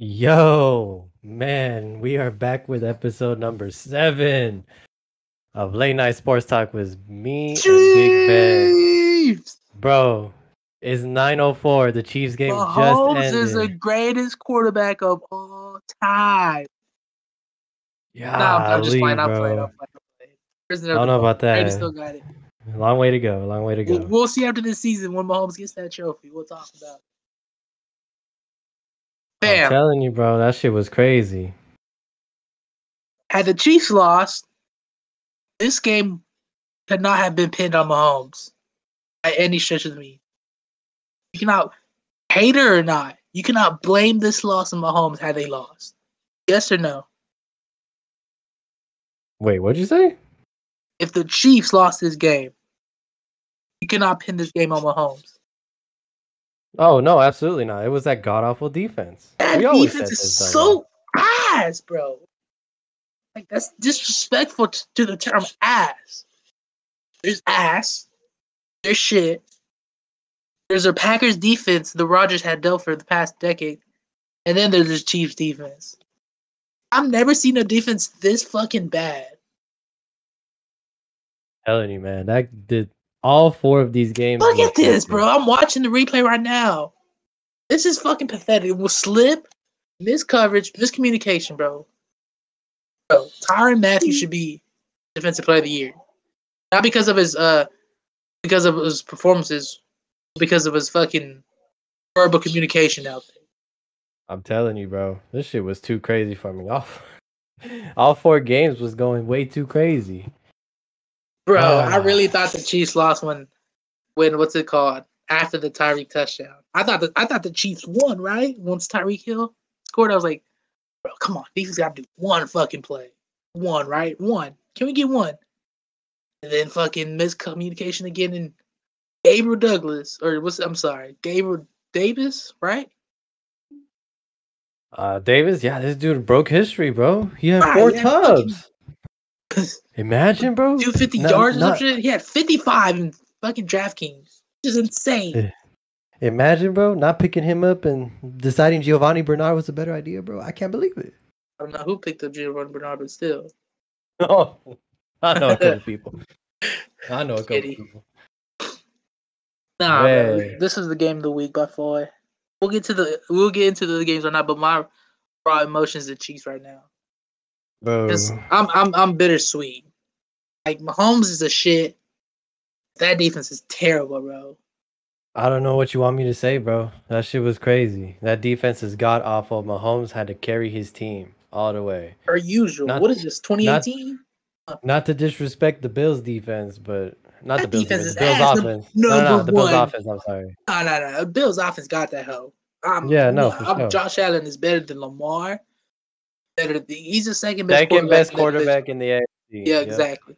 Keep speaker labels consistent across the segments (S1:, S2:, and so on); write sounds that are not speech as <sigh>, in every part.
S1: Yo, man, we are back with episode number seven of Late Night Sports Talk with me and Big Ben. Bro, it's 904. The Chiefs game
S2: Mahomes
S1: just ended.
S2: Mahomes is the greatest quarterback of all time.
S1: Yeah,
S2: Nah, I'm, I'm just playing. I'm playing. I'm playing. I'm playing. There's
S1: I don't know about
S2: Brady
S1: that.
S2: still got it.
S1: Long way to go. Long way to go.
S2: We'll, we'll see after this season when Mahomes gets that trophy. We'll talk about it.
S1: I'm telling you, bro, that shit was crazy.
S2: Had the Chiefs lost, this game could not have been pinned on Mahomes by any stretch of the mean. You cannot, hater or not, you cannot blame this loss on Mahomes had they lost. Yes or no?
S1: Wait, what'd you say?
S2: If the Chiefs lost this game, you cannot pin this game on Mahomes.
S1: Oh no, absolutely not. It was that god awful defense.
S2: That defense is so ass, bro. Like that's disrespectful t- to the term ass. There's ass. There's shit. There's a Packers defense the Rodgers had dealt for the past decade, and then there's the Chiefs defense. I've never seen a defense this fucking bad.
S1: telling you, man. That did all four of these games.
S2: Look at this, bro. I'm watching the replay right now. This is fucking pathetic. It will slip, miscoverage, miscommunication, bro. Bro, Tyrann Mathieu should be defensive player of the year. Not because of his uh because of his performances, because of his fucking verbal communication out there.
S1: I'm telling you, bro. This shit was too crazy for me. All, <laughs> all four games was going way too crazy.
S2: Bro, I
S1: Ah.
S2: really thought the Chiefs lost when when what's it called? After the Tyreek touchdown. I thought that I thought the Chiefs won, right? Once Tyreek Hill scored, I was like, bro, come on, defense gotta do one fucking play. One, right? One. Can we get one? And then fucking miscommunication again and Gabriel Douglas, or what's I'm sorry, Gabriel Davis, right?
S1: Uh, Davis, yeah, this dude broke history, bro. He had four
S2: yeah,
S1: tubs. Imagine, bro.
S2: 250
S1: Not-
S2: yards or some
S1: not-
S2: shit. He had 55 in fucking DraftKings. Which is insane.
S1: Eh. Imagine, bro, not picking him up and deciding Giovanni Bernard was a better idea, bro. I can't believe it.
S2: I don't know who picked up Giovanni Bernard, but still. <laughs>
S1: Oh, I know a couple <laughs> people. I know a couple
S2: Kitty.
S1: people.
S2: Nah, bro, this is the game of the week by far. We'll get to the we'll get into the games or not, but my raw emotions are Chiefs right now.
S1: Bro,
S2: 'Cause um, I'm I'm I'm bittersweet. Like Mahomes is a shit. That defense is terrible, bro.
S1: I don't know what you want me to say, bro. That shit was crazy. That defense is god awful. Mahomes had to carry his team all the way.
S2: Per usual.
S1: Not-
S2: what is this? 2018?
S1: Not to disrespect the Bills defense, but not the
S2: That
S1: Bills
S2: defense
S1: The Bills
S2: ass.
S1: offense. No, no, no, the Bills
S2: one.
S1: offense. I'm sorry.
S2: No, no, no. Bills offense got that hoe. I'm,
S1: Yeah, no,
S2: I'm,
S1: sure.
S2: Josh Allen is better than Lamar. He's the second best
S1: Second best
S2: that division.
S1: quarterback in the AFC.
S2: Yeah,
S1: Yep.
S2: exactly.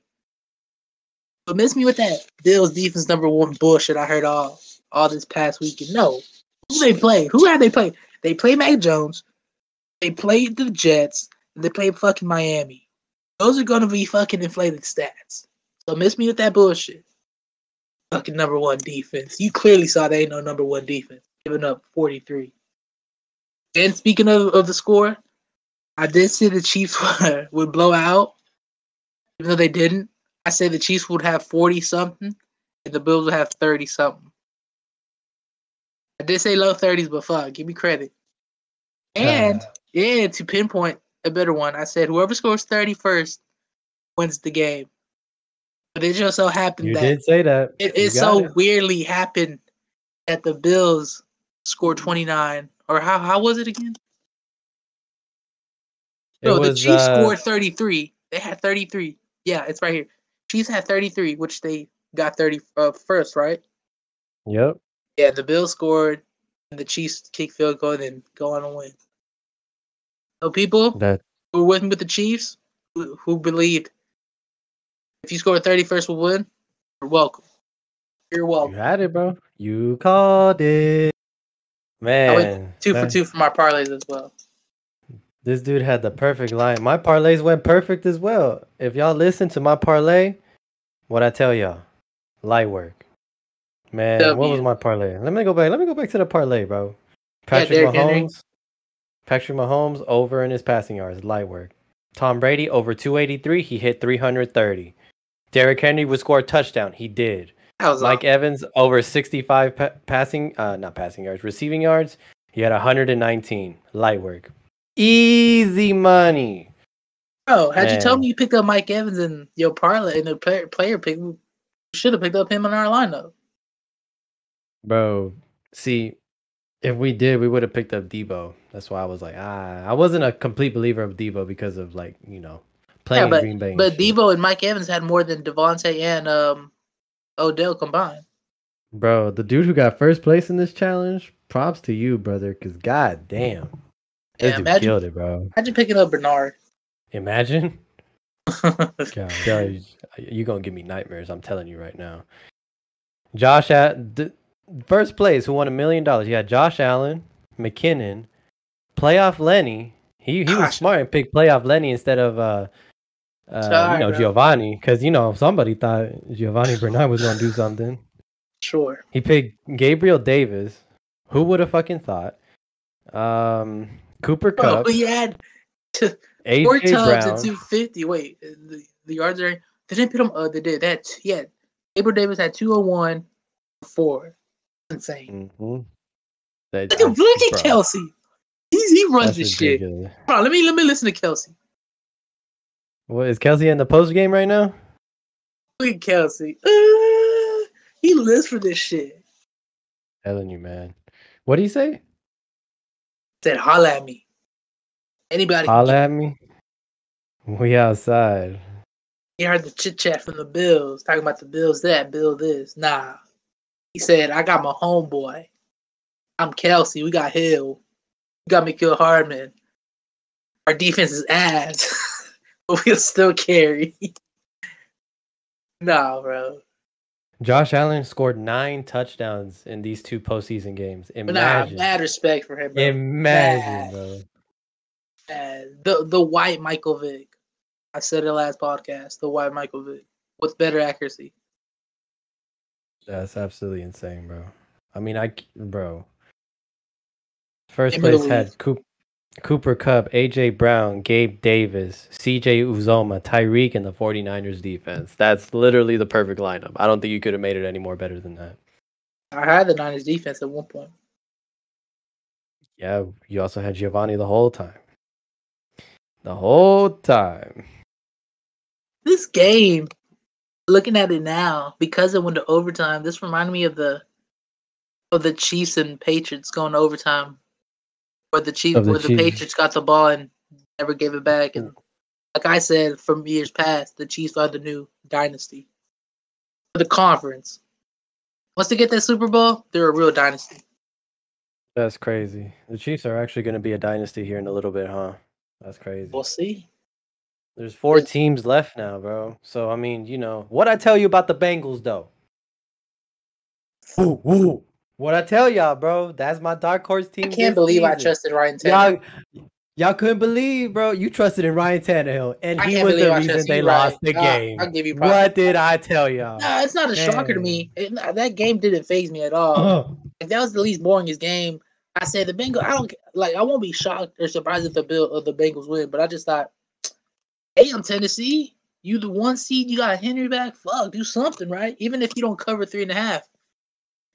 S2: But miss me with that Bills defense number one bullshit I heard all all this past weekend. No. Who they play? Who had they play? They play Mac Jones. They played the Jets. And they played fucking Miami. Those are gonna be fucking inflated stats. So miss me with that bullshit. Fucking number one defense. You clearly saw they ain't no number one defense. Giving up 43. And speaking of, of the score, I did say the Chiefs <laughs> would blow out even though they didn't, I said the Chiefs would have 40 something and the Bills would have 30 something. I did say low 30s, but fuck, give me credit. And yeah, to pinpoint a better one, I said whoever scores 30 first wins the game. But it just so happened
S1: you
S2: that
S1: did say that.
S2: it, it so
S1: it.
S2: weirdly happened that the Bills scored 29. Or how how was it again? No, the Chiefs
S1: uh,
S2: scored 33. They had 33. Yeah, it's right here. Chiefs had 33, which they got 30 uh, first, right?
S1: Yep.
S2: Yeah, the Bills scored, and the Chiefs kick field goal, and then go on and win. So people
S1: That
S2: who were with me with the Chiefs, who, who believed if you score 31st, we'll win, you're welcome. You're welcome.
S1: you had it, bro. You called it. Man,
S2: Two for two for my parlays as well.
S1: This dude had the perfect line. My parlays went perfect as well. If y'all listen to my parlay, what I tell y'all, light work. Man, what was my parlay? Let me go back. Let me go back to the parlay, bro. Patrick
S2: Henry.
S1: Mahomes. Patrick Mahomes over in his passing yards, light work. Tom Brady over 283, he hit 330. Derrick Henry would score a touchdown, he did. Mike. Evans over 65 pa- passing, uh, not passing yards, receiving yards. He had 119, light work. Easy money.
S2: Bro, had you
S1: tell
S2: me you picked up Mike Evans and your parlay and the player, player pick, you should have picked up him in our lineup.
S1: Bro, see, if we did, we would have picked up Deebo. That's why I was like, ah, I wasn't a complete believer of Deebo because of like, you know, playing in
S2: but-
S1: Green Bay.
S2: But. Deebo and Mike Evans had more than Davante and um, Odell combined.
S1: Bro, the dude who got first place in this challenge, props to you, brother, because god damn. This
S2: Yeah,
S1: dude
S2: imagine,
S1: killed it, bro.
S2: imagine picking up Bernard.
S1: Imagine. <laughs> God, you're gonna give me nightmares. I'm telling you right now. Josh at the first place, who won a million dollars? You had Josh Allen, McKinnon, playoff Lenny. He he was smart and picked playoff Lenny instead of uh, uh
S2: Sorry,
S1: you know
S2: bro.
S1: Giovanni because you know somebody thought Giovanni Bernard was gonna do something.
S2: sure.
S1: He picked Gabriel Davis. Who would have fucking thought? Um, Cooper
S2: Bro,
S1: Kupp,
S2: but he had four
S1: AJ
S2: times
S1: Brown.
S2: at 250. Wait, the, the yards are. They didn't put him. Uh, they did that. yeah. had Gabriel Davis had 201, four. Insane.
S1: Mhm. That-
S2: Look at look at Kelce. He's, he runs
S1: that's
S2: this shit.
S1: ridiculous.
S2: Hold on, let me let me listen to Kelce.
S1: What is Kelce in the post game right now?
S2: Look at Kelce. Uh, he lives for this shit.
S1: Telling you, man. What do you say?
S2: Said holla at me. Anybody
S1: Holla at me. We outside.
S2: He heard the chit chat from the Bills, talking about the Bills that, Bill this. Nah. He said, I got my homeboy. I'm Kelce. We got Hill. We got Mecole Hardman. Our defense is ass. <laughs> but we'll still carry. <laughs> nah, bro.
S1: Josh Allen scored nine touchdowns in these two postseason games.
S2: But nah,
S1: Imagine.
S2: mad respect for him, bro.
S1: Imagine, bro.
S2: Mad. The the white Michael Vick. I said it last podcast. The white Michael Vick. With better accuracy.
S1: That's absolutely insane, bro. I mean, I bro. First place had. Coop, Cooper Kupp, AJ Brown, Gabe Davis, CJ Uzomah, Tyreek, and the 49ers defense. That's literally the perfect lineup. I don't think you could have made it any more better than that.
S2: I had the Niners defense at one point.
S1: Yeah, you also had Giovanni the whole time. The whole time.
S2: this game, looking at it now, because it went to overtime, this reminded me of the of the Chiefs and Patriots going to overtime, where the Chiefs where the
S1: Chiefs.
S2: Patriots got the ball and never gave it back. And like I said from years past, the Chiefs are the new dynasty for the conference. Once they get that Super Bowl, they're a real dynasty.
S1: That's crazy. The Chiefs are actually going to be a dynasty here in a little bit, huh? That's crazy.
S2: We'll see.
S1: There's four
S2: Is-
S1: teams left now, bro. So I mean, you know, what I tell you about the Bengals though. Ooh, ooh. What I tell y'all, bro. That's my dark horse team.
S2: I can't believe I trusted Ryan Tannehill.
S1: y'all. Y'all couldn't believe, bro. You trusted in Ryan Tannehill, and
S2: I
S1: he was the reason they
S2: you, Ryan.
S1: lost the game.
S2: I'll give you props.
S1: What did I tell y'all?
S2: No, it's not a shocker to me. It, that game didn't phase me at all.
S1: Uh,
S2: if that was the least boringest game, I said the Bengals. I don't like. I won't be shocked or surprised if the Bill or the Bengals win. But I just thought, hey, I'm Tennessee. You the one seed. You got Henry back. Fuck, do something right. Even if you don't cover three and a half.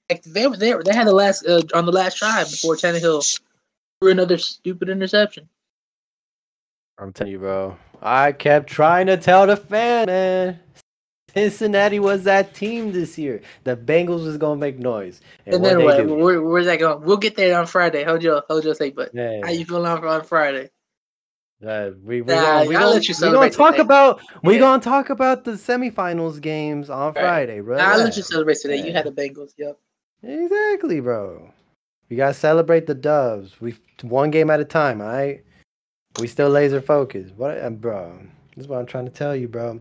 S2: Like they were there. They had the last uh, on the last drive before Tannehill threw another stupid interception.
S1: I'm telling you, bro. I kept trying to tell the fan, man. Cincinnati was that team this year. The Bengals was gonna make noise, and,
S2: And, then what?
S1: do?
S2: Where, where's that going? We'll get there on Friday. Hold your hold your say, but
S1: Yeah.
S2: how you feeling on, on Friday?
S1: Uh, we we
S2: Nah,
S1: gonna, we gonna,
S2: let you
S1: we gonna talk
S2: today.
S1: about we
S2: Yeah.
S1: gonna talk about the semifinals games on
S2: Right.
S1: Friday, bro.
S2: I'll let you celebrate today. You had the Bengals. Yep.
S1: Exactly, bro. We gotta celebrate the Doves. We one game at a time. All right. We still laser focused. What, uh, bro? This is what I'm trying to tell you, bro.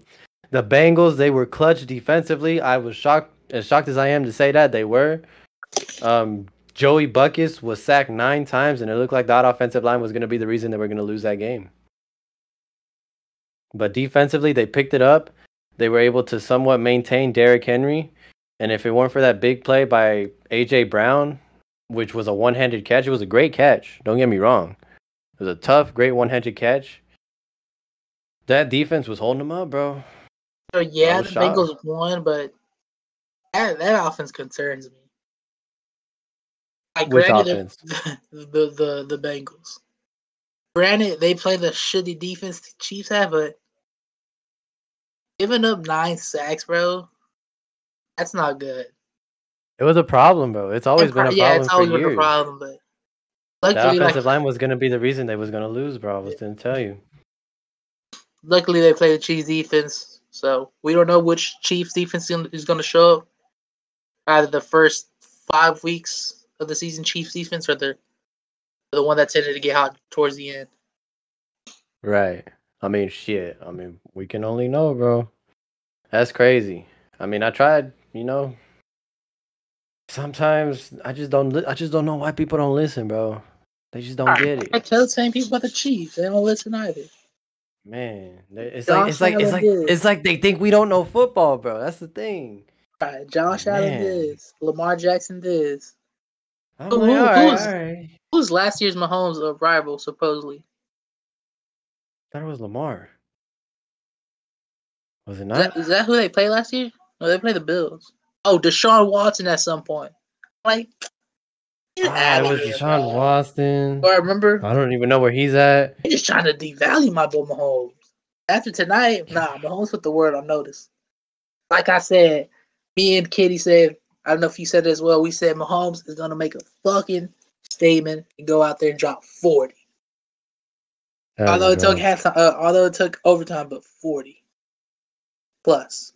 S1: The Bengals, they were clutch defensively. I was shocked, as shocked as I am to say that they were. Um, Joey Buckus was sacked nine times, and it looked like that offensive line was going to be the reason they were going to lose that game. But defensively, they picked it up. They were able to somewhat maintain Derrick Henry. And if it weren't for that big play by AJ Brown, which was a one-handed catch, it was a great catch. Don't get me wrong. It was a tough, great one-handed catch. That defense was holding them up, bro.
S2: So yeah, the
S1: shocked.
S2: Bengals won, but that that offense concerns me. Like
S1: Which
S2: granted,
S1: offense? <laughs>
S2: the the the Bengals. Granted, they play the shitty defense the Chiefs have, but giving up nine sacks, bro, that's not good.
S1: It was a problem, bro. It's always
S2: And
S1: been a problem
S2: yeah, it's always been
S1: years.
S2: a problem, but luckily,
S1: offensive
S2: like,
S1: line was gonna be the reason they was gonna lose, bro. I was gonna tell you.
S2: luckily they play the Chiefs defense, so we don't know which Chiefs defense is going to show up. Either the first five weeks of the season, Chiefs defense, or the the one that tended to get hot towards the end.
S1: Right. I mean, shit. I mean, we can only know, bro. That's crazy. I mean, I tried. You know. Sometimes I just don't. Li- I just don't know why people don't listen, bro. They just don't get it.
S2: I tell the same people about the Chiefs. They don't listen either.
S1: man. It's
S2: Josh
S1: like it's like it's
S2: Allen
S1: like it's like they think we don't know football, bro. That's the thing.
S2: Right, Josh Allen
S1: Man.
S2: this, Lamar Jackson this. Who-
S1: like,
S2: who-
S1: right,
S2: who's-
S1: all right.
S2: Who's last year's Mahomes uh, rival, supposedly?
S1: thought it was Lamar. Was it not?
S2: that, is that who they played last year? No, they play the Bills. Oh, Deshaun Watson at some point. Like,
S1: Ah, it was
S2: here,
S1: Deshaun
S2: man.
S1: Watson.
S2: Or I remember
S1: I don't even know where he's at.
S2: they're just trying to devalue my boy Mahomes. After tonight, nah, Mahomes put the word on notice. Like I said, me and Kitty said, I don't know if you said it as well. We said Mahomes is gonna make a fucking statement and go out there and drop forty. Although it took half uh, although it took overtime, but forty plus.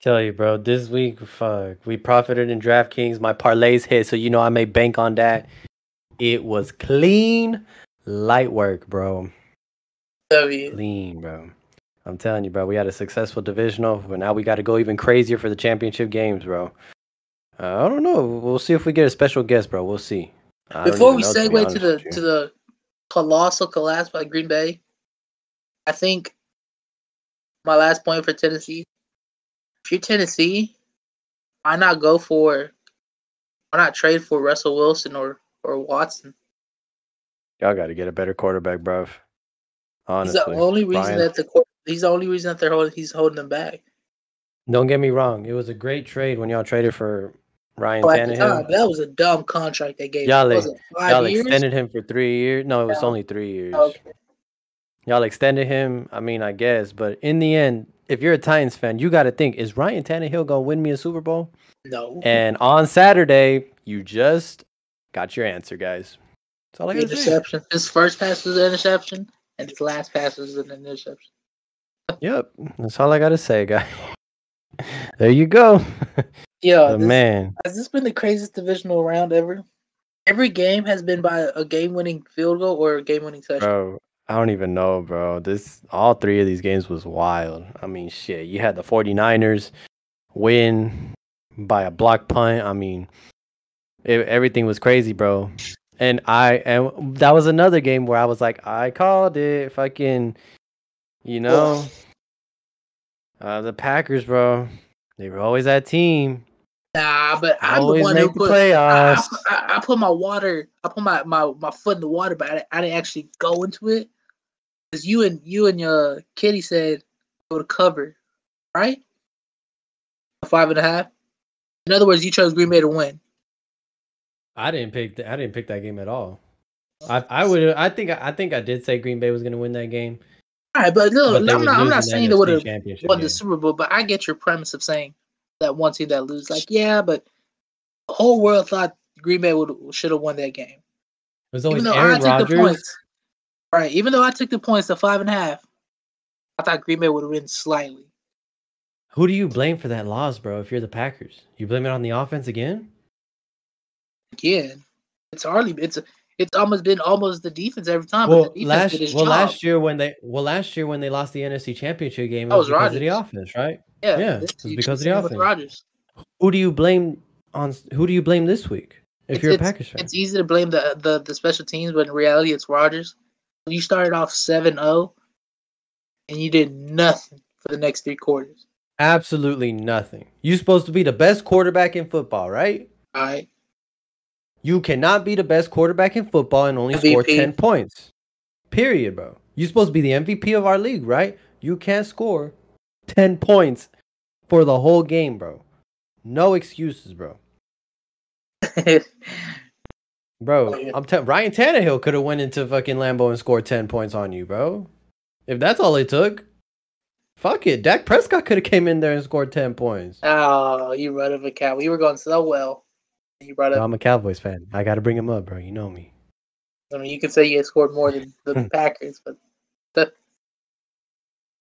S1: Tell you, bro, this week, fuck, we profited in DraftKings. My parlays hit, so you know I made bank on that. It was clean, light work, bro.
S2: W.
S1: Clean, bro. I'm telling you, bro. We had a successful divisional, but now we got to go even crazier for the championship games, bro. Uh, I don't know. We'll see if we get a special guest, bro. We'll see. I
S2: Before we
S1: know, to
S2: segue
S1: honest
S2: to the to the colossal collapse by Green Bay, I think my last point for Tennessee. If you're Tennessee, why not go for why not trade for Russell Wilson or or Watson?
S1: y'all got to get a better quarterback, bro.
S2: He's the only reason
S1: Brian.
S2: that the he's the only reason that they're holding he's holding them back.
S1: Don't get me wrong. It was a great trade when y'all traded for Ryan
S2: Oh, the time,
S1: Tannehill.
S2: that was a dumb contract they gave.
S1: Y'all
S2: it
S1: Y'all
S2: years?
S1: extended him for three years. No, it was
S2: No.
S1: only three years.
S2: Okay.
S1: Y'all extended him. I mean, I guess, but in the end, if you're a Titans fan, you got to think: Is Ryan Tannehill gonna win me a Super Bowl?
S2: No.
S1: And on Saturday, you just got your answer, guys. That's all I gotta
S2: interception. His first pass was an interception, and his last pass was an interception.
S1: Yep, that's all I gotta say, guys. <laughs> there you go.
S2: Yeah,
S1: The
S2: this-
S1: man.
S2: Has this been the craziest divisional round ever? Every game has been by a game-winning field goal or a game-winning touchdown.
S1: Bro, I don't even know, bro. This all three of these games was wild. I mean, shit. You had the 49ers win by a block punt. I mean, it, everything was crazy, bro. And I and that was another game where I was like, I called it. Fucking, you know, uh, the Packers, bro. They were always that team.
S2: Nah, but I'm the one who put. I, I- I put my water. I put my, my, my foot in the water, but I, I didn't actually go into it because you and you and your kitty said go to cover, right? Five and a half. In other words, you chose Green Bay to win.
S1: I didn't pick. th- I didn't pick that game at all. I I would. I think. I think I did say Green Bay was gonna win that game.
S2: All right, but look,
S1: But
S2: I'm not. I'm not
S1: the
S2: saying they would have won the. Super Bowl, but I get your premise of saying that one team that lose. Like, yeah, but the whole world thought Green Bay would should have won that game.
S1: It was always
S2: Even though
S1: Aaron
S2: the
S1: Rodgers.
S2: Right? Even though I took the points to five and a half, I thought Green Bay would have win slightly.
S1: Who do you blame for that loss, bro? If you're the Packers, you blame it on the offense again.
S2: Again, it's hardly. It's it's almost been almost the defense every time.
S1: Well,
S2: the
S1: last well
S2: job.
S1: last year when they well last year when they lost the NFC Championship game, it was
S2: was
S1: because of the offense, right?
S2: yeah,
S1: yeah,
S2: this-
S1: it was because of the offense.
S2: Rodgers.
S1: Who do you blame on? Who do you blame this week? If
S2: It's-
S1: you're a Packers fan,
S2: It's easy to blame the, the the special teams, but in reality, it's Rodgers. You started off 7-0, and you did nothing for the next three quarters.
S1: absolutely nothing. You're supposed to be the best quarterback in football, right?
S2: All right,
S1: You cannot be the best quarterback in football and only score ten points. Period, bro. You're supposed to be the MVP of our league, right? You can't score 10 points for the whole game, bro. No excuses, bro. <laughs> Bro,
S2: Oh.
S1: I'm te- Ryan Tannehill could have went into fucking Lambeau and scored 10 points on you, bro. If that's all it took. Fuck it. Dak Prescott could have came in there and scored 10 points.
S2: oh, you brought up a cow. We were going so well. You brought up.
S1: I'm a Cowboys fan. I got to bring him up, bro. You know me.
S2: I mean, you could say you scored more than the <laughs> Packers, but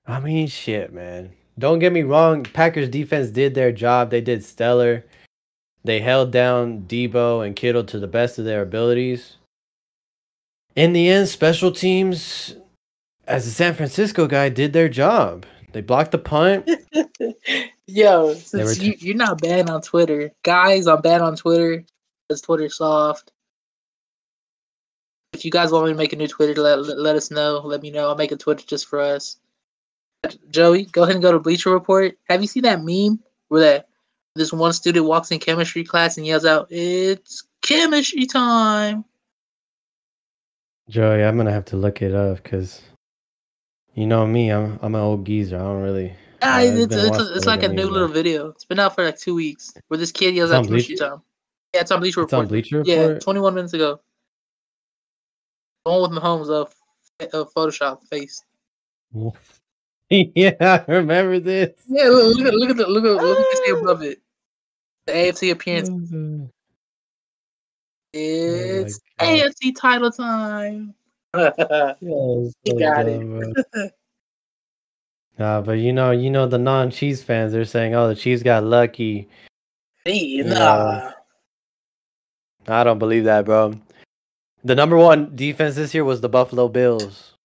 S1: I mean, shit, man. Don't get me wrong. Packers defense did their job. They did stellar. They held down Deebo and Kittle to the best of their abilities. In the end, special teams, as a San Francisco guy, did their job. They blocked the punt. <laughs>
S2: yo, since
S1: t-
S2: you, you're not bad on Twitter, guys, I'm bad on Twitter because Twitter's soft. If you guys want me to make a new Twitter, let, let, let us know. Let me know. I'll make a Twitter just for us. Joey, go ahead and go to Bleacher Report. Have you seen that meme where that this one student walks in chemistry class and yells out, "It's chemistry time"?
S1: Joey, I'm gonna have to look it up because you know me. I'm I'm an old geezer. I don't really.
S2: Ah,
S1: Uh, it's
S2: it's,
S1: a
S2: it's,
S1: while
S2: it's,
S1: since
S2: like a new
S1: any of
S2: little video. It's been out for like two weeks where this kid yells
S1: It's
S2: out chemistry time. Yeah, it's on Bleacher
S1: It's on Bleacher Report.
S2: Yeah, 21 minutes ago. The one with Mahomes of uh, Photoshop face. <laughs>
S1: yeah, I remember this.
S2: Yeah, look, look at look at the look at look at see <laughs> above it. The AFC appearance.
S1: Oh
S2: It's
S1: God.
S2: AFC title time. <laughs>
S1: Yo,
S2: He got
S1: dumb, bro. <laughs> Nah, but you know, you know the non-Chiefs fans. They're saying, "Oh, the Chiefs got lucky."
S2: hey,
S1: Yeah.
S2: nah.
S1: Uh, I don't believe that, bro. The number one defense this year was the Buffalo Bills.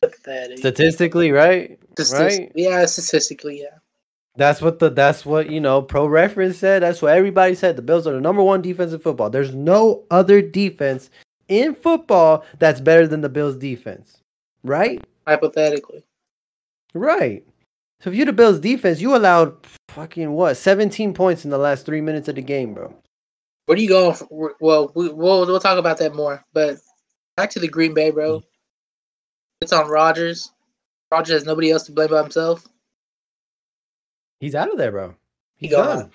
S2: Pathetic. Eh?
S1: Statistically, right?
S2: Statis-
S1: right?
S2: Yeah, statistically, yeah.
S1: That's what the that's what you know. Pro Reference said. That's what everybody said. The Bills are the number one defense in football. There's no other defense in football that's better than the Bills' defense, right?
S2: Hypothetically.
S1: Right. So if you're the Bills' defense, you allowed fucking what 17 points in the last three minutes of the game, bro.
S2: Where do you go? Well, we, we'll we'll talk about that more. But back to the Green Bay, bro. Mm-hmm. It's on Rodgers. Rodgers has nobody else to blame but himself.
S1: He's out of there, bro.
S2: He
S1: He's
S2: gone.
S1: done.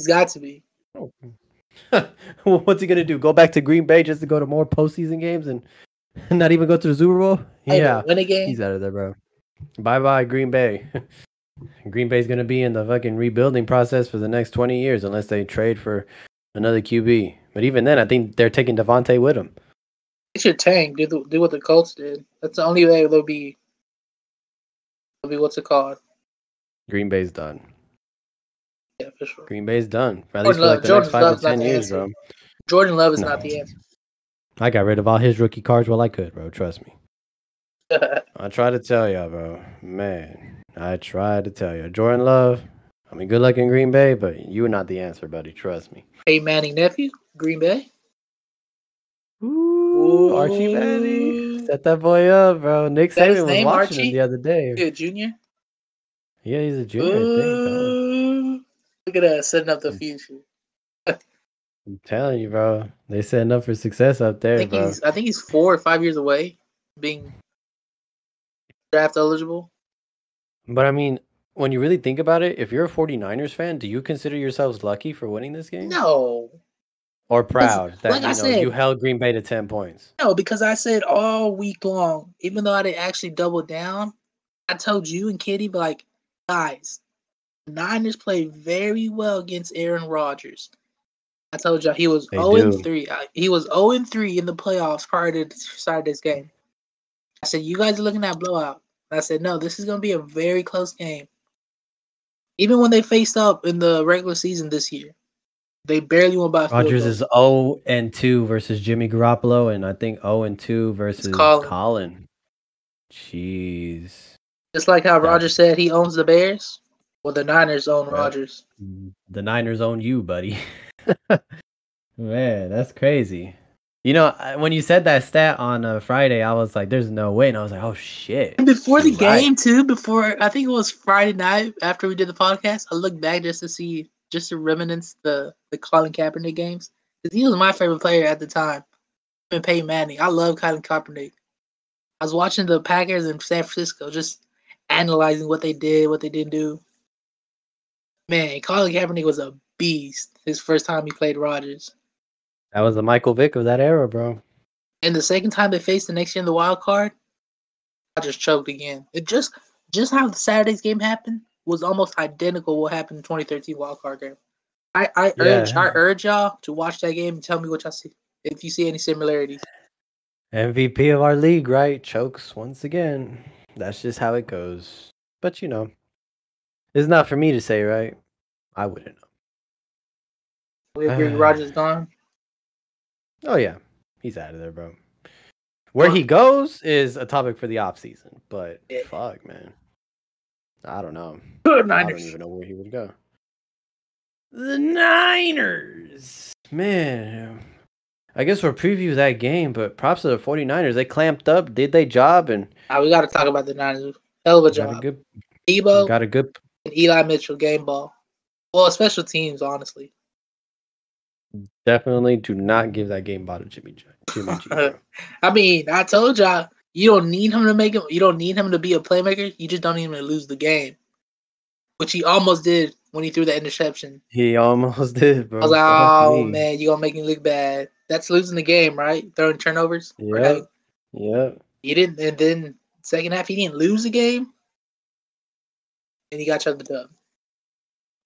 S2: He's got to be. Oh. <laughs>
S1: What's he gonna do? Go back to Green Bay just to go to more postseason games and <laughs> not even go to the Super Bowl? Yeah,
S2: win a game.
S1: he's out of there, bro. Bye bye, Green Bay. <laughs> Green Bay's gonna be in the fucking rebuilding process for the next 20 years unless they trade for another QB. But even then, I think they're taking Davante with them.
S2: They should tank. Do the, do what the Colts did. That's the only way they'll be. They'll be what's it called?
S1: Green Bay's done.
S2: Yeah, for sure.
S1: Green Bay's done. At
S2: Jordan
S1: least for like
S2: Love-
S1: the
S2: Jordan
S1: next five to ten years, bro.
S2: Jordan Love is
S1: No.
S2: not the answer.
S1: I got rid of all his rookie cards while I could, bro. Trust me. <laughs> I try to tell y'all, bro. Man, I tried to tell you. Jordan Love, I mean, good luck in Green Bay, but you're not the answer, buddy. Trust me.
S2: hey Manning nephew, Green Bay.
S1: Ooh, Archie Manning. Set that boy up, bro. Nick Saban was watching
S2: Archie?
S1: him the other day.
S2: Good junior.
S1: Yeah, he's a junior, I think.
S2: Look at us setting up the
S1: Mm.
S2: future.
S1: I'm telling you, bro. They setting up for success up
S2: I
S1: there,
S2: think
S1: bro.
S2: he's I think he's four or five years away being draft eligible.
S1: But I mean, when you really think about it, if you're a 49ers fan, do you consider yourselves lucky for winning this game?
S2: No,
S1: Or proud that
S2: like I
S1: you know you held Green Bay to 10 points?
S2: no, because I said all week long, even though I didn't actually double down, I told you and Kitty, but like, guys, Niners played very well against Aaron Rodgers. I told y'all he was
S1: They
S2: 0 and
S1: do.
S2: 3. He was 0 and 3 in the playoffs prior to Saturday's game. I said, You guys are looking at blowout. I said, No, this is going to be a very close game. Even when they faced up in the regular season this year, they barely won by
S1: Rodgers is 0 and 2 versus Jimmy Garoppolo, and I think 0 and 2 versus
S2: Colin.
S1: Colin. Jeez.
S2: Just like how
S1: Yeah.
S2: Rodgers said he owns the Bears. Well, the Niners own
S1: Right.
S2: Rodgers.
S1: The Niners own you, buddy. <laughs> Man, that's crazy. You know, when you said that stat on uh, Friday, I was like, "There's no way," and I was like, "Oh shit!"
S2: And before the
S1: right.
S2: game, too, before I think it was Friday night after we did the podcast, I looked back just to see, just to reminisce the the Colin Kaepernick games because he was my favorite player at the time. And Peyton Manning, I love Colin Kaepernick. I was watching the Packers in San Francisco, just analyzing what they did, what they didn't do. Man, Colin Kaepernick was a beast. His first time he played Rodgers,
S1: That was the Michael Vick of that era, bro.
S2: and the second time they faced the next year in the wild card, Rodgers choked again. It just, just how the Saturday's game happened was almost identical what happened in 2013 wild card game. I, I urge, I urge y'all to watch that game and tell me what y'all see if you see any similarities.
S1: MVP of our league, right? Chokes once again. That's just how it goes. But you know, it's not for me to say, right? I wouldn't know.
S2: We agree, Rodgers gone. <sighs>
S1: Oh yeah, he's out of there, bro. Where he goes is a topic for the off season, but
S2: Yeah.
S1: fuck, man, I don't know. I don't even know where he would go. The Niners, man. I guess we'll preview that game, but props to the 49ers. They clamped up, did their job, and
S2: Ah, we got to talk about the Niners. Hell of a
S1: got a
S2: job.
S1: good,
S2: Deebo
S1: got a good.
S2: and Eli Mitchell game ball. Well, special teams, honestly.
S1: Definitely do not give that game ball to Jimmy G. Jimmy G. <laughs>
S2: I mean, I told y'all you don't need him to make him. You don't need him to be a playmaker. You just don't need him to lose the game, which he almost did when he threw the interception.
S1: He almost <laughs> did, bro.
S2: I was like, oh man, you gonna make me look bad. That's losing the game, right? Throwing turnovers.
S1: Yep.
S2: having-
S1: Yep.
S2: He didn't, and then second half he didn't lose the game, and he got chucked the dub.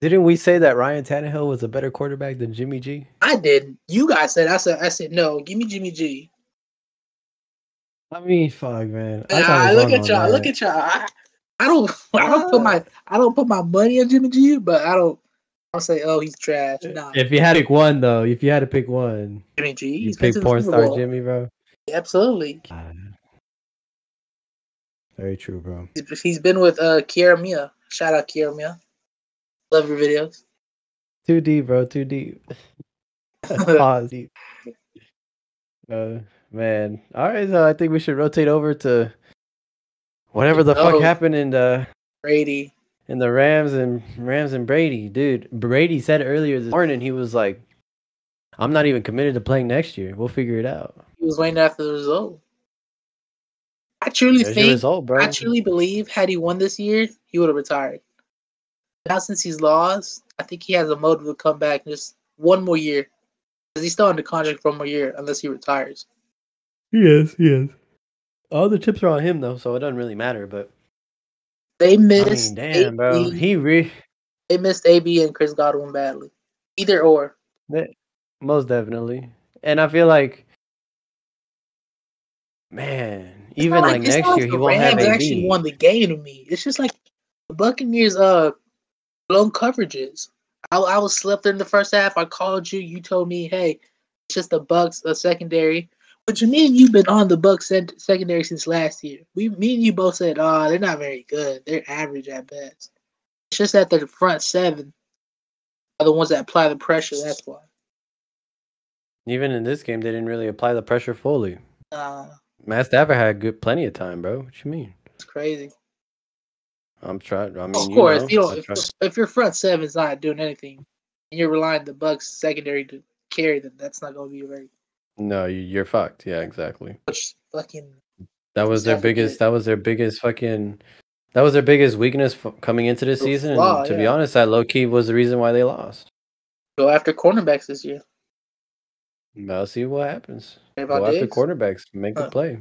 S1: Didn't we say that Ryan Tannehill was a better quarterback than Jimmy G?
S2: I did. You guys said. I said. I said no. Give me Jimmy G.
S1: I mean, fuck, man. Thought I
S2: look at y'all. Look at y'all. I, I don't. <laughs> I don't put my. I don't put my money on Jimmy G. But I don't. I'll say, oh, he's trash. Nah,
S1: If you had to pick one, though, if you had to pick one,
S2: Jimmy G.
S1: you pick porn star
S2: Bowl.
S1: Jimmy, bro.
S2: Absolutely.
S1: Very true, bro.
S2: He's- He's been with uh Kiara Mia. Shout out Kiara Mia. Love your videos.
S1: Too deep, bro. Too deep. <laughs> <laughs> Pause. Deep. Uh, man. All right, so I think we should rotate over to whatever the fuck happened in the
S2: Brady.
S1: In the Rams and Rams and Brady, dude. Brady said earlier this morning he was like, "I'm not even committed to playing next year. We'll figure it out."
S2: He was waiting after the result. I truly
S1: There's
S2: think.
S1: result.
S2: I truly believe had he won this year, he would have retired. Now since he's lost, I think he has a motive to come back just one more year. Because he's still under contract for one more year unless he retires.
S1: Yes, yes. All the chips are on him though, so it doesn't really matter. But
S2: They
S1: I
S2: missed
S1: mean, damn, bro,
S2: AB
S1: he re
S2: they missed AB and Chris Godwin badly. Either or.
S1: most definitely, and I feel like, man,
S2: It's
S1: even like
S2: it's
S1: next year he won't have
S2: Rams actually won the game to me. It's just like the Buccaneers uh blown coverages. I, I was slept in the first half. I called you. You told me, hey, it's just the Bucks a secondary. But you me and you've been on the Bucks secondary since last year. We me and you both said, oh, they're not very good. They're average at best. It's just that the front seven are the ones that apply the pressure. That's why.
S1: Even in this game, they didn't really apply the pressure fully.
S2: Uh,
S1: Matt Stafford had good plenty of time, bro. What you mean?
S2: it's crazy.
S1: I'm trying. I mean,
S2: of course,
S1: you, know,
S2: you. If, if your front seven's not doing anything, and you're relying on the Bucks secondary to carry them, that's not going to be very
S1: no, you- you're fucked. Yeah, exactly.
S2: much fucking.
S1: That was their biggest. That was their biggest fucking. That was their biggest weakness f- coming into this
S2: The
S1: season.
S2: flaw,
S1: and to be honest, that low key was the reason why they lost.
S2: Go after cornerbacks this year.
S1: Now see what happens.
S2: Trayvon
S1: Go after
S2: Diggs.
S1: quarterbacks, make the play.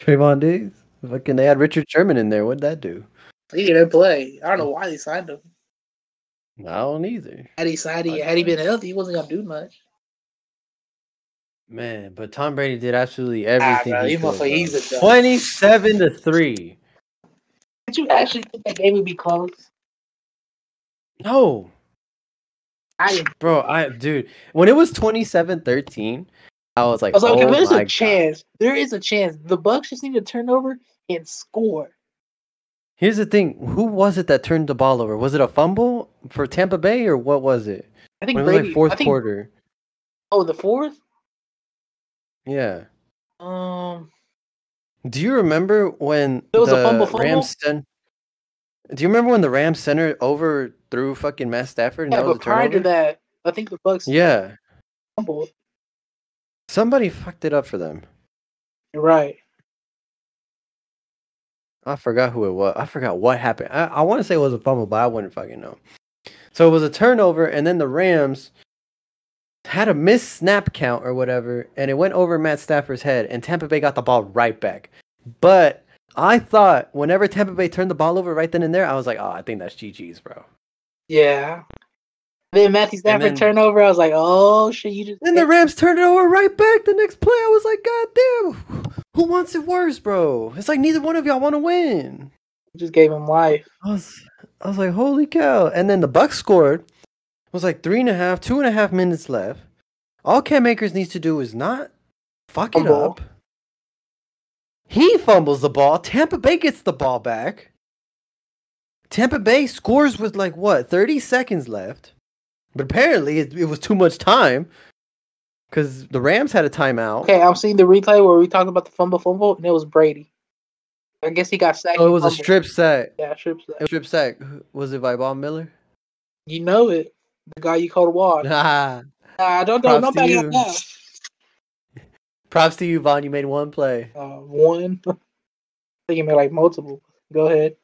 S1: Trevon Diggs. Fucking, they had Richard Sherman in there. What'd that do?
S2: He didn't play. I don't know why they signed him.
S1: I don't either.
S2: Had he signed, he, had he been healthy, he wasn't gonna do much.
S1: Man, but Tom Brady did absolutely
S2: Ah,
S1: everything.
S2: bro,
S1: he
S2: he
S1: could,
S2: he's a.
S1: Twenty-seven to three.
S2: Did you actually think that game would be close?
S1: No,
S2: I
S1: bro. I dude, when it was 27-13, I was like,
S2: I was like,
S1: oh
S2: there's a
S1: God.
S2: chance, there is a chance. The Bucks just need to turn over and score.
S1: Here's the thing: who was it that turned the ball over? Was it a fumble for Tampa Bay or what was it?
S2: I think
S1: When it was
S2: Brady.
S1: like fourth
S2: think,
S1: quarter.
S2: Oh, the fourth.
S1: Yeah.
S2: Um,
S1: Do you remember when
S2: There was
S1: the
S2: a fumble fumble?
S1: Rams cen- Do you remember when the Rams center overthrew fucking Matt Stafford and
S2: yeah,
S1: that was
S2: but
S1: a
S2: prior to that, I think the Bucks
S1: Yeah.
S2: fumbled.
S1: Somebody fucked it up for them.
S2: You're right.
S1: I forgot who it was. I forgot what happened. I, I want to say it was a fumble, but I wouldn't fucking know. So it was a turnover, and then the Rams had a missed snap count or whatever, and it went over Matt Stafford's head, and Tampa Bay got the ball right back. But I thought whenever Tampa Bay turned the ball over right then and there, I was like, oh, I think that's GG's, bro.
S2: Yeah. Then Matthew Stafford
S1: then-
S2: turnover. I was like, oh shit, you just.
S1: Then the Rams turned it over right back the next play. I was like, God damn, who wants it worse, bro? It's like neither one of y'all want to win.
S2: just gave him life.
S1: I was, I was like, holy cow! And then the Bucks scored. It was like three and a half, two and a half minutes left. All Cam Akers needs to do is not fuck it
S2: Fumble.
S1: up. He fumbles the ball. Tampa Bay gets the ball back. Tampa Bay scores with like what, 30 seconds left. But apparently it, it was too much time because the Rams had a timeout.
S2: Okay, I'm seeing the replay where we talked about the fumble fumble, and it was Brady. I guess he got sacked.
S1: Oh, it was a strip sack.
S2: Yeah, strip sack.
S1: Strip sack. Was it by Von Miller?
S2: You know it. The guy you called a wad. <laughs>
S1: Ah,
S2: Nah, don't don't
S1: Props
S2: don't
S1: to
S2: back
S1: you.
S2: out now. <laughs>
S1: props to you, Von. You made one play.
S2: Uh, one. <laughs> I think you made like multiple. Go ahead.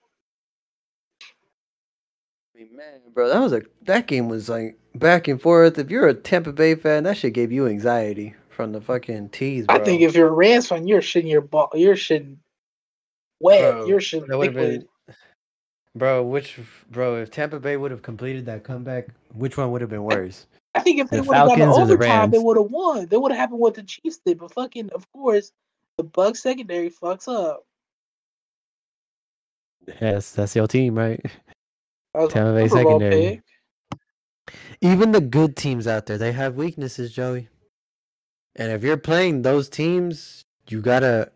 S1: I mean, man, bro, that was a that game was like back and forth. If you're a Tampa Bay fan, that shit gave you anxiety from the fucking tees, bro.
S2: I think if you're a Rams fan, you're shitting your ball. You're shitting wet.
S1: Bro,
S2: you're shitting
S1: that would have
S2: liquid.
S1: been, bro. Which, bro, if Tampa Bay would have completed that comeback, which one would have been worse?
S2: I think if they
S1: the
S2: would have gone
S1: the
S2: overtime, they would have won. They would have happened what the Chiefs did. But fucking, of course, the Bucks secondary fucks up.
S1: Yes, that's your team, right?
S2: That was a
S1: Tampa Bay secondary.
S2: pick.
S1: Even the good teams out there, they have weaknesses, Joey. And if you're playing those teams, you gotta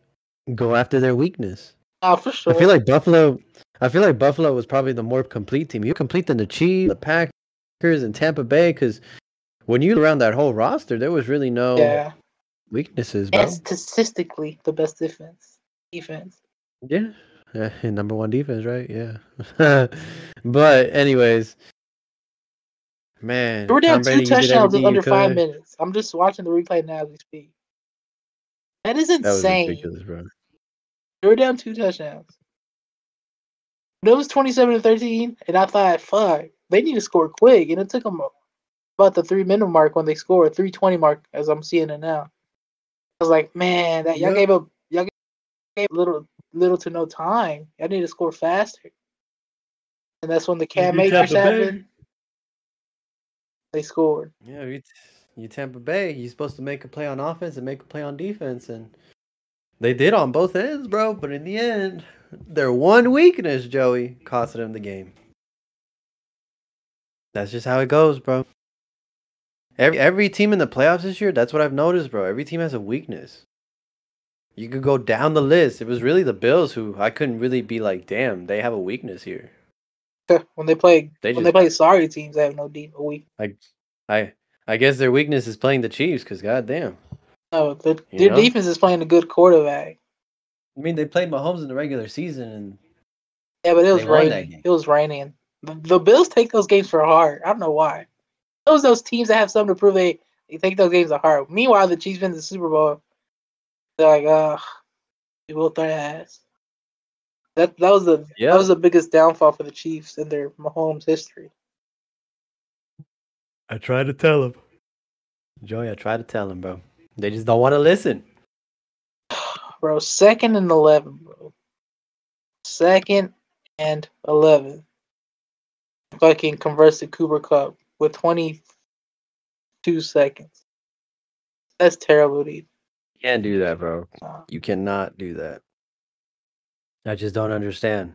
S1: go after their weakness.
S2: Nah, for sure.
S1: I feel like Buffalo. I feel like Buffalo was probably the more complete team. You complete than the Chiefs, the Packers, and Tampa Bay. Because when you around that whole roster, there was really no
S2: yeah,
S1: weaknesses, bro.
S2: and statistically the best defense. Defense.
S1: Yeah, yeah, number one defense, right? Yeah. <laughs> but anyways, man,
S2: we're down two touchdowns in under five
S1: could.
S2: minutes. I'm just watching the replay now as we speak. That is
S1: That was
S2: insane.
S1: ridiculous, bro.
S2: They were down two touchdowns. It was 27 to 13, and I thought, fuck, they need to score quick. And it took them about the three minute mark when they scored, 320 mark, as I'm seeing it now. I was like, man, that y'all
S1: Yep.
S2: gave up, y'all gave little, little to no time. Y'all need to score faster. And that's when the Cam
S1: beat
S2: Akers
S1: Bay.
S2: happened. They scored.
S1: Yeah, you, you Tampa Bay, you're supposed to make a play on offense and make a play on defense, and they did on both ends, bro. But in the end, their one weakness, Joey, costed them the game. That's just how it goes, bro. Every every team in the playoffs this year, that's what I've noticed, bro. Every team has a weakness. You could go down the list. It was really the Bills who I couldn't really be like, damn, they have a weakness here.
S2: When they play,
S1: They
S2: when
S1: just-
S2: they play sorry teams, they have no deep weak.
S1: I I guess their weakness is playing the Chiefs, because goddamn.
S2: No, the, their
S1: know?
S2: defense is playing a good quarterback.
S1: I mean, they played Mahomes in the regular season, and
S2: Yeah, but it was
S1: They won that
S2: raining. It was raining. The, the Bills take those games for heart. I don't know why. Those those teams that have something to prove they, they take those games to heart. Meanwhile, the Chiefs win the Super Bowl. They're like, uh, we will their ass. That that was the
S1: Yeah.
S2: that was the biggest downfall for the Chiefs in their Mahomes history.
S1: I tried to tell him. Joey, I tried to tell him, bro. They just don't want to listen.
S2: Bro, second and eleven, bro. Second and eleven. Fucking converts to Cooper Kupp with twenty two seconds. That's terrible, dude.
S1: You can't do that, bro. You cannot do that. I just don't understand.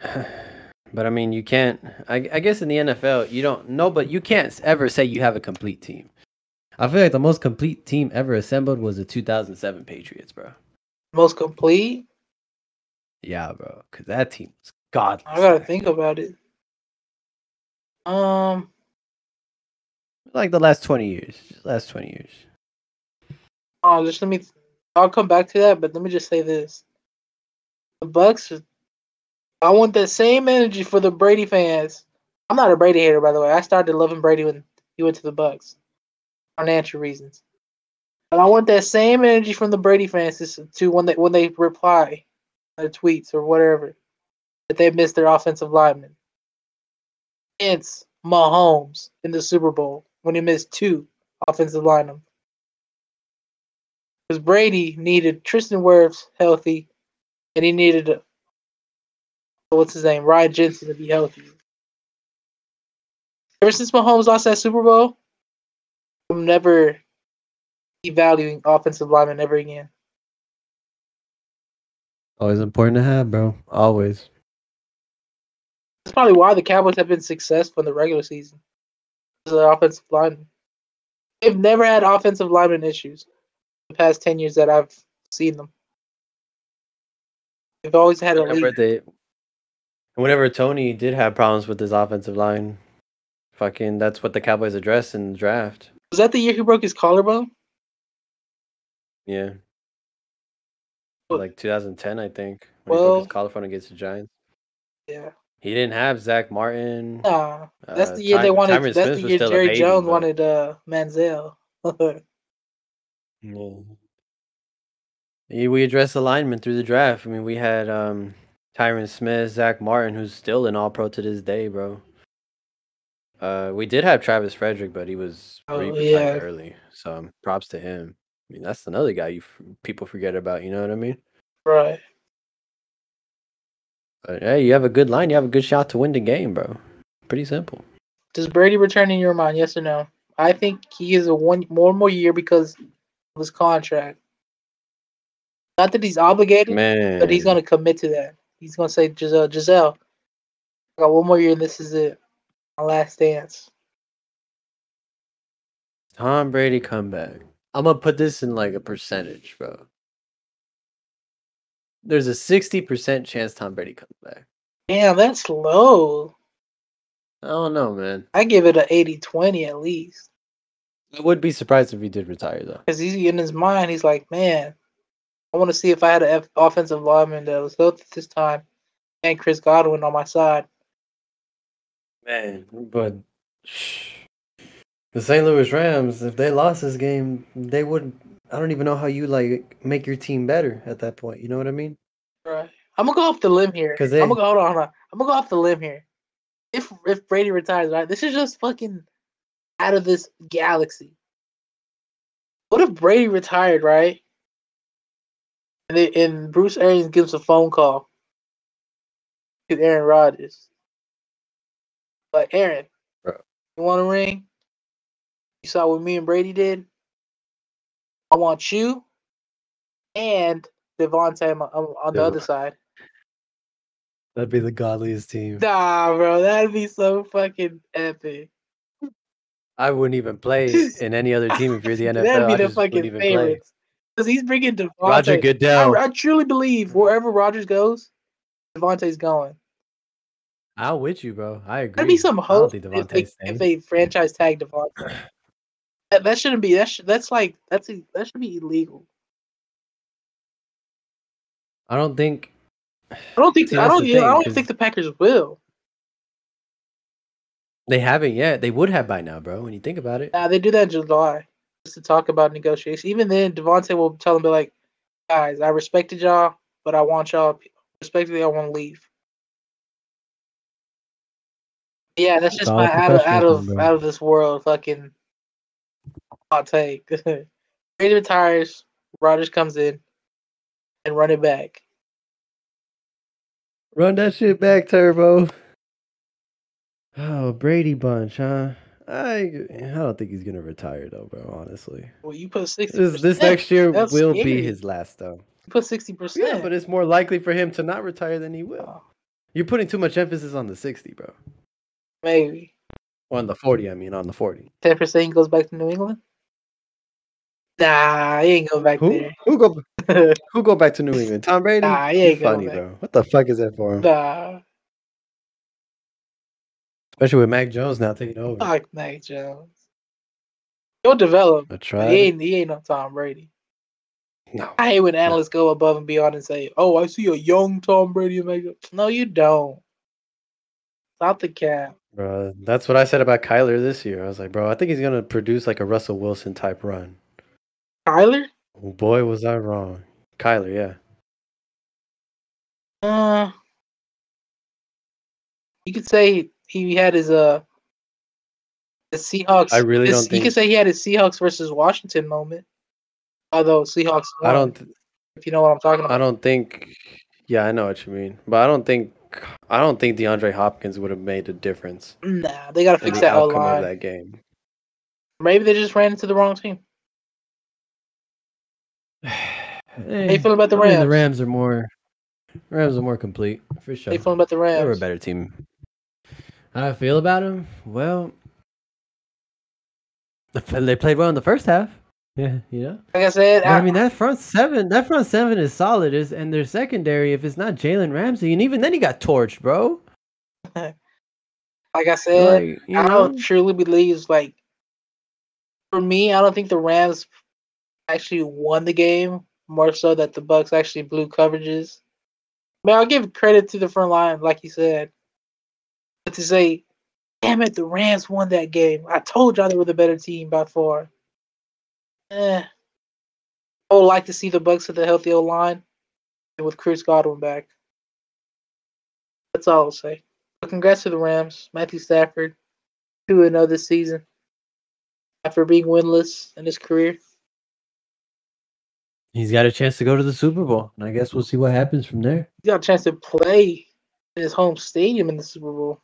S1: <sighs> but I mean, you can't. I, I guess in the NFL, you don't know, but you can't ever say you have a complete team. I feel like the most complete team ever assembled was the 2007 Patriots, bro.
S2: most complete.
S1: Yeah, bro. Because that team was godly.
S2: I gotta think about it. Um,
S1: Like the last 20 years. Last 20 years.
S2: oh, just let me. I'll come back to that, but let me just say this: the Bucks. I want that same energy for the Brady fans. I'm not a Brady hater, by the way. I started loving Brady when he went to the Bucks, financial reasons. But I want that same energy from the Brady fans to, when they when they reply their tweets or whatever that they missed their offensive lineman. Hence Mahomes in the Super Bowl when he missed two offensive linemen. Because Brady needed Tristan Wirfs healthy, and he needed uh, what's his name, Ryan Jensen to be healthy. Ever since Mahomes lost that Super Bowl, I'm never evaluating offensive linemen ever again.
S1: Always important to have, bro. Always.
S2: That's probably why the Cowboys have been successful in the regular season. Because of offensive linemen. They've never had offensive lineman issues the past 10 years that I've seen them. They've always had a
S1: Whenever
S2: lead.
S1: they, whenever Tony did have problems with his offensive line, fucking that's what the Cowboys addressed in the draft.
S2: Was that the year he broke his collarbone?
S1: Yeah. Like 2010, I think. When he
S2: Well-
S1: broke his collarbone against the Giants.
S2: Yeah.
S1: He didn't have Zack Martin.
S2: Nah. That's
S1: uh,
S2: the year
S1: Ty-
S2: they wanted.
S1: Tyron
S2: that's
S1: Smith
S2: the year Jerry
S1: baby,
S2: Jones
S1: but-
S2: wanted uh, Manziel. <laughs>
S1: Yeah, We addressed linemen through the draft. I mean, we had um, Tyron Smith, Zack Martin, who's still an All Pro to this day, bro. Uh, we did have Travis Frederick, but he was
S2: Oh, yeah.
S1: early. So um, props to him. I mean, that's another guy you f- people forget about. You know what I mean?
S2: right.
S1: But hey, you have a good line, you have a good shot to win the game, bro. Pretty simple.
S2: Does Brady return in your mind? Yes or no? I think he is a one more more year because of his contract. Not that he's obligated,
S1: Man,
S2: but he's gonna commit to that. He's gonna say, Gisele, Gisele, I got one more year and this is it. Last dance.
S1: Tom Brady comeback. I'm gonna put this in like a percentage, bro. There's a sixty percent chance Tom Brady comes back.
S2: Damn, that's low.
S1: I don't know, man.
S2: I give it a 80-20 at least.
S1: I would be surprised if he did retire though.
S2: Because he's in his mind, he's like, man, I want to see if I had an F- offensive lineman that was healthy this time and Chris Godwin on my side.
S1: Man, but the St. Louis Rams, if they lost this game, they would. I don't even know how you like make your team better at that point. You know what I mean?
S2: Right. I'm gonna go off the limb here.
S1: 'Cause
S2: I'm gonna go hold on, hold on. I'm gonna go off the limb here. If if Brady retires, right? This is just fucking out of this galaxy. What if Brady retired, right? And they, and Bruce Arians gives a phone call to Aaron Rodgers. Like Aaron,
S1: Bro.
S2: you want a ring? You saw what me and Brady did. I want you and Davante on, the
S1: Dev-
S2: other side.
S1: That'd be the godliest team.
S2: Nah, bro, that'd be so fucking epic.
S1: I wouldn't even play <laughs> in any other team if you're the NFL.
S2: that'd be the fucking favorites. Because he's bringing Davante.
S1: Roger Goodell.
S2: I, I truly believe wherever Rodgers goes, Davante's going.
S1: I'm with you, bro. I agree.
S2: That'd be some hope if they, if they franchise tag Davante. <clears throat> that, that shouldn't be. That sh- that's like that's a, that should be illegal.
S1: I don't think
S2: I don't think.
S1: See,
S2: I don't. you know, I don't think the Packers will.
S1: they haven't yet. They would have by now, bro. When you think about it.
S2: Nah, they do that in July just to talk about negotiation. Even then, Davante will tell them, "Be like, guys, I respected y'all, but I want y'all respectfully. I want to leave." Yeah, that's just my out of out of
S1: bro.
S2: out of this world fucking hot take. <laughs> Brady retires, Rodgers comes in, and run it back.
S1: Run that shit back, Turbo. Oh, Brady bunch, huh? I I don't think he's gonna retire though, bro. Honestly,
S2: Well, you put sixty.
S1: this this next year
S2: That's
S1: will be his last though.
S2: You put sixty percent.
S1: Yeah, but it's more likely for him to not retire than he will. Oh. You're putting too much emphasis on the sixty, bro.
S2: Maybe
S1: On the forty, I mean, on the forty.
S2: ten percent goes back to New England. Nah, he ain't going back
S1: Who who go <laughs> who go back to New England? Tom Brady.
S2: Nah, he ain't going
S1: funny,
S2: back.
S1: bro. What the fuck is that for him?
S2: nah,
S1: Especially with Mac Jones now taking over.
S2: fuck Mac Jones. He'll develop.
S1: I tried.
S2: he ain't. He ain't no Tom Brady.
S1: No.
S2: I hate when analysts go above and beyond and say, "Oh, I see a young Tom Brady." And Mac Jones." No, you don't. Stop the cap.
S1: Bro, that's what I said about Kyler this year. I was like, bro, I think he's gonna produce like a Russell Wilson type run.
S2: Kyler.
S1: Boy, was I wrong. Kyler, yeah.
S2: Uh, you could say he had his uh the Seahawks.
S1: I really
S2: his-
S1: don't
S2: You could say he had his Seahawks versus Washington moment. Although Seahawks,
S1: I don't.
S2: If you know what I'm talking about.
S1: I don't think. Yeah, I know what you mean, but I don't think. I don't think DeAndre Hopkins would have made a difference
S2: Nah, they gotta fix
S1: the
S2: that O
S1: outcome of that game.
S2: Maybe they just ran into the wrong team. <sighs> How you feeling about the
S1: I mean,
S2: Rams?
S1: the Rams are more. Rams are more complete for
S2: How
S1: sure.
S2: you feeling about the Rams?
S1: They were a better team. How I feel about them? Well, they played well in the first half. Yeah, you know.
S2: Like I said,
S1: I
S2: I,
S1: mean, that front seven, that front seven is solid. Is and their secondary, if it's not Jalen Ramsey, and even then he got torched, bro. <laughs>
S2: like I said,
S1: Like,
S2: I
S1: know,
S2: don't truly believe like for me, I don't think the Rams actually won the game. More so that the Bucs actually blew coverages. I I'll give credit to the front line, like you said. But to say, damn it, the Rams won that game. I told y'all they were the better team by far. Eh. I would like to see the Bucs with a healthy O line and with Chris Godwin back. That's all I'll say. But congrats to the Rams. Matthew Stafford, to another season after being winless in his career.
S1: he's got a chance to go to the Super Bowl, and I guess we'll see what happens from there.
S2: He's got a chance to play in his home stadium in the Super Bowl.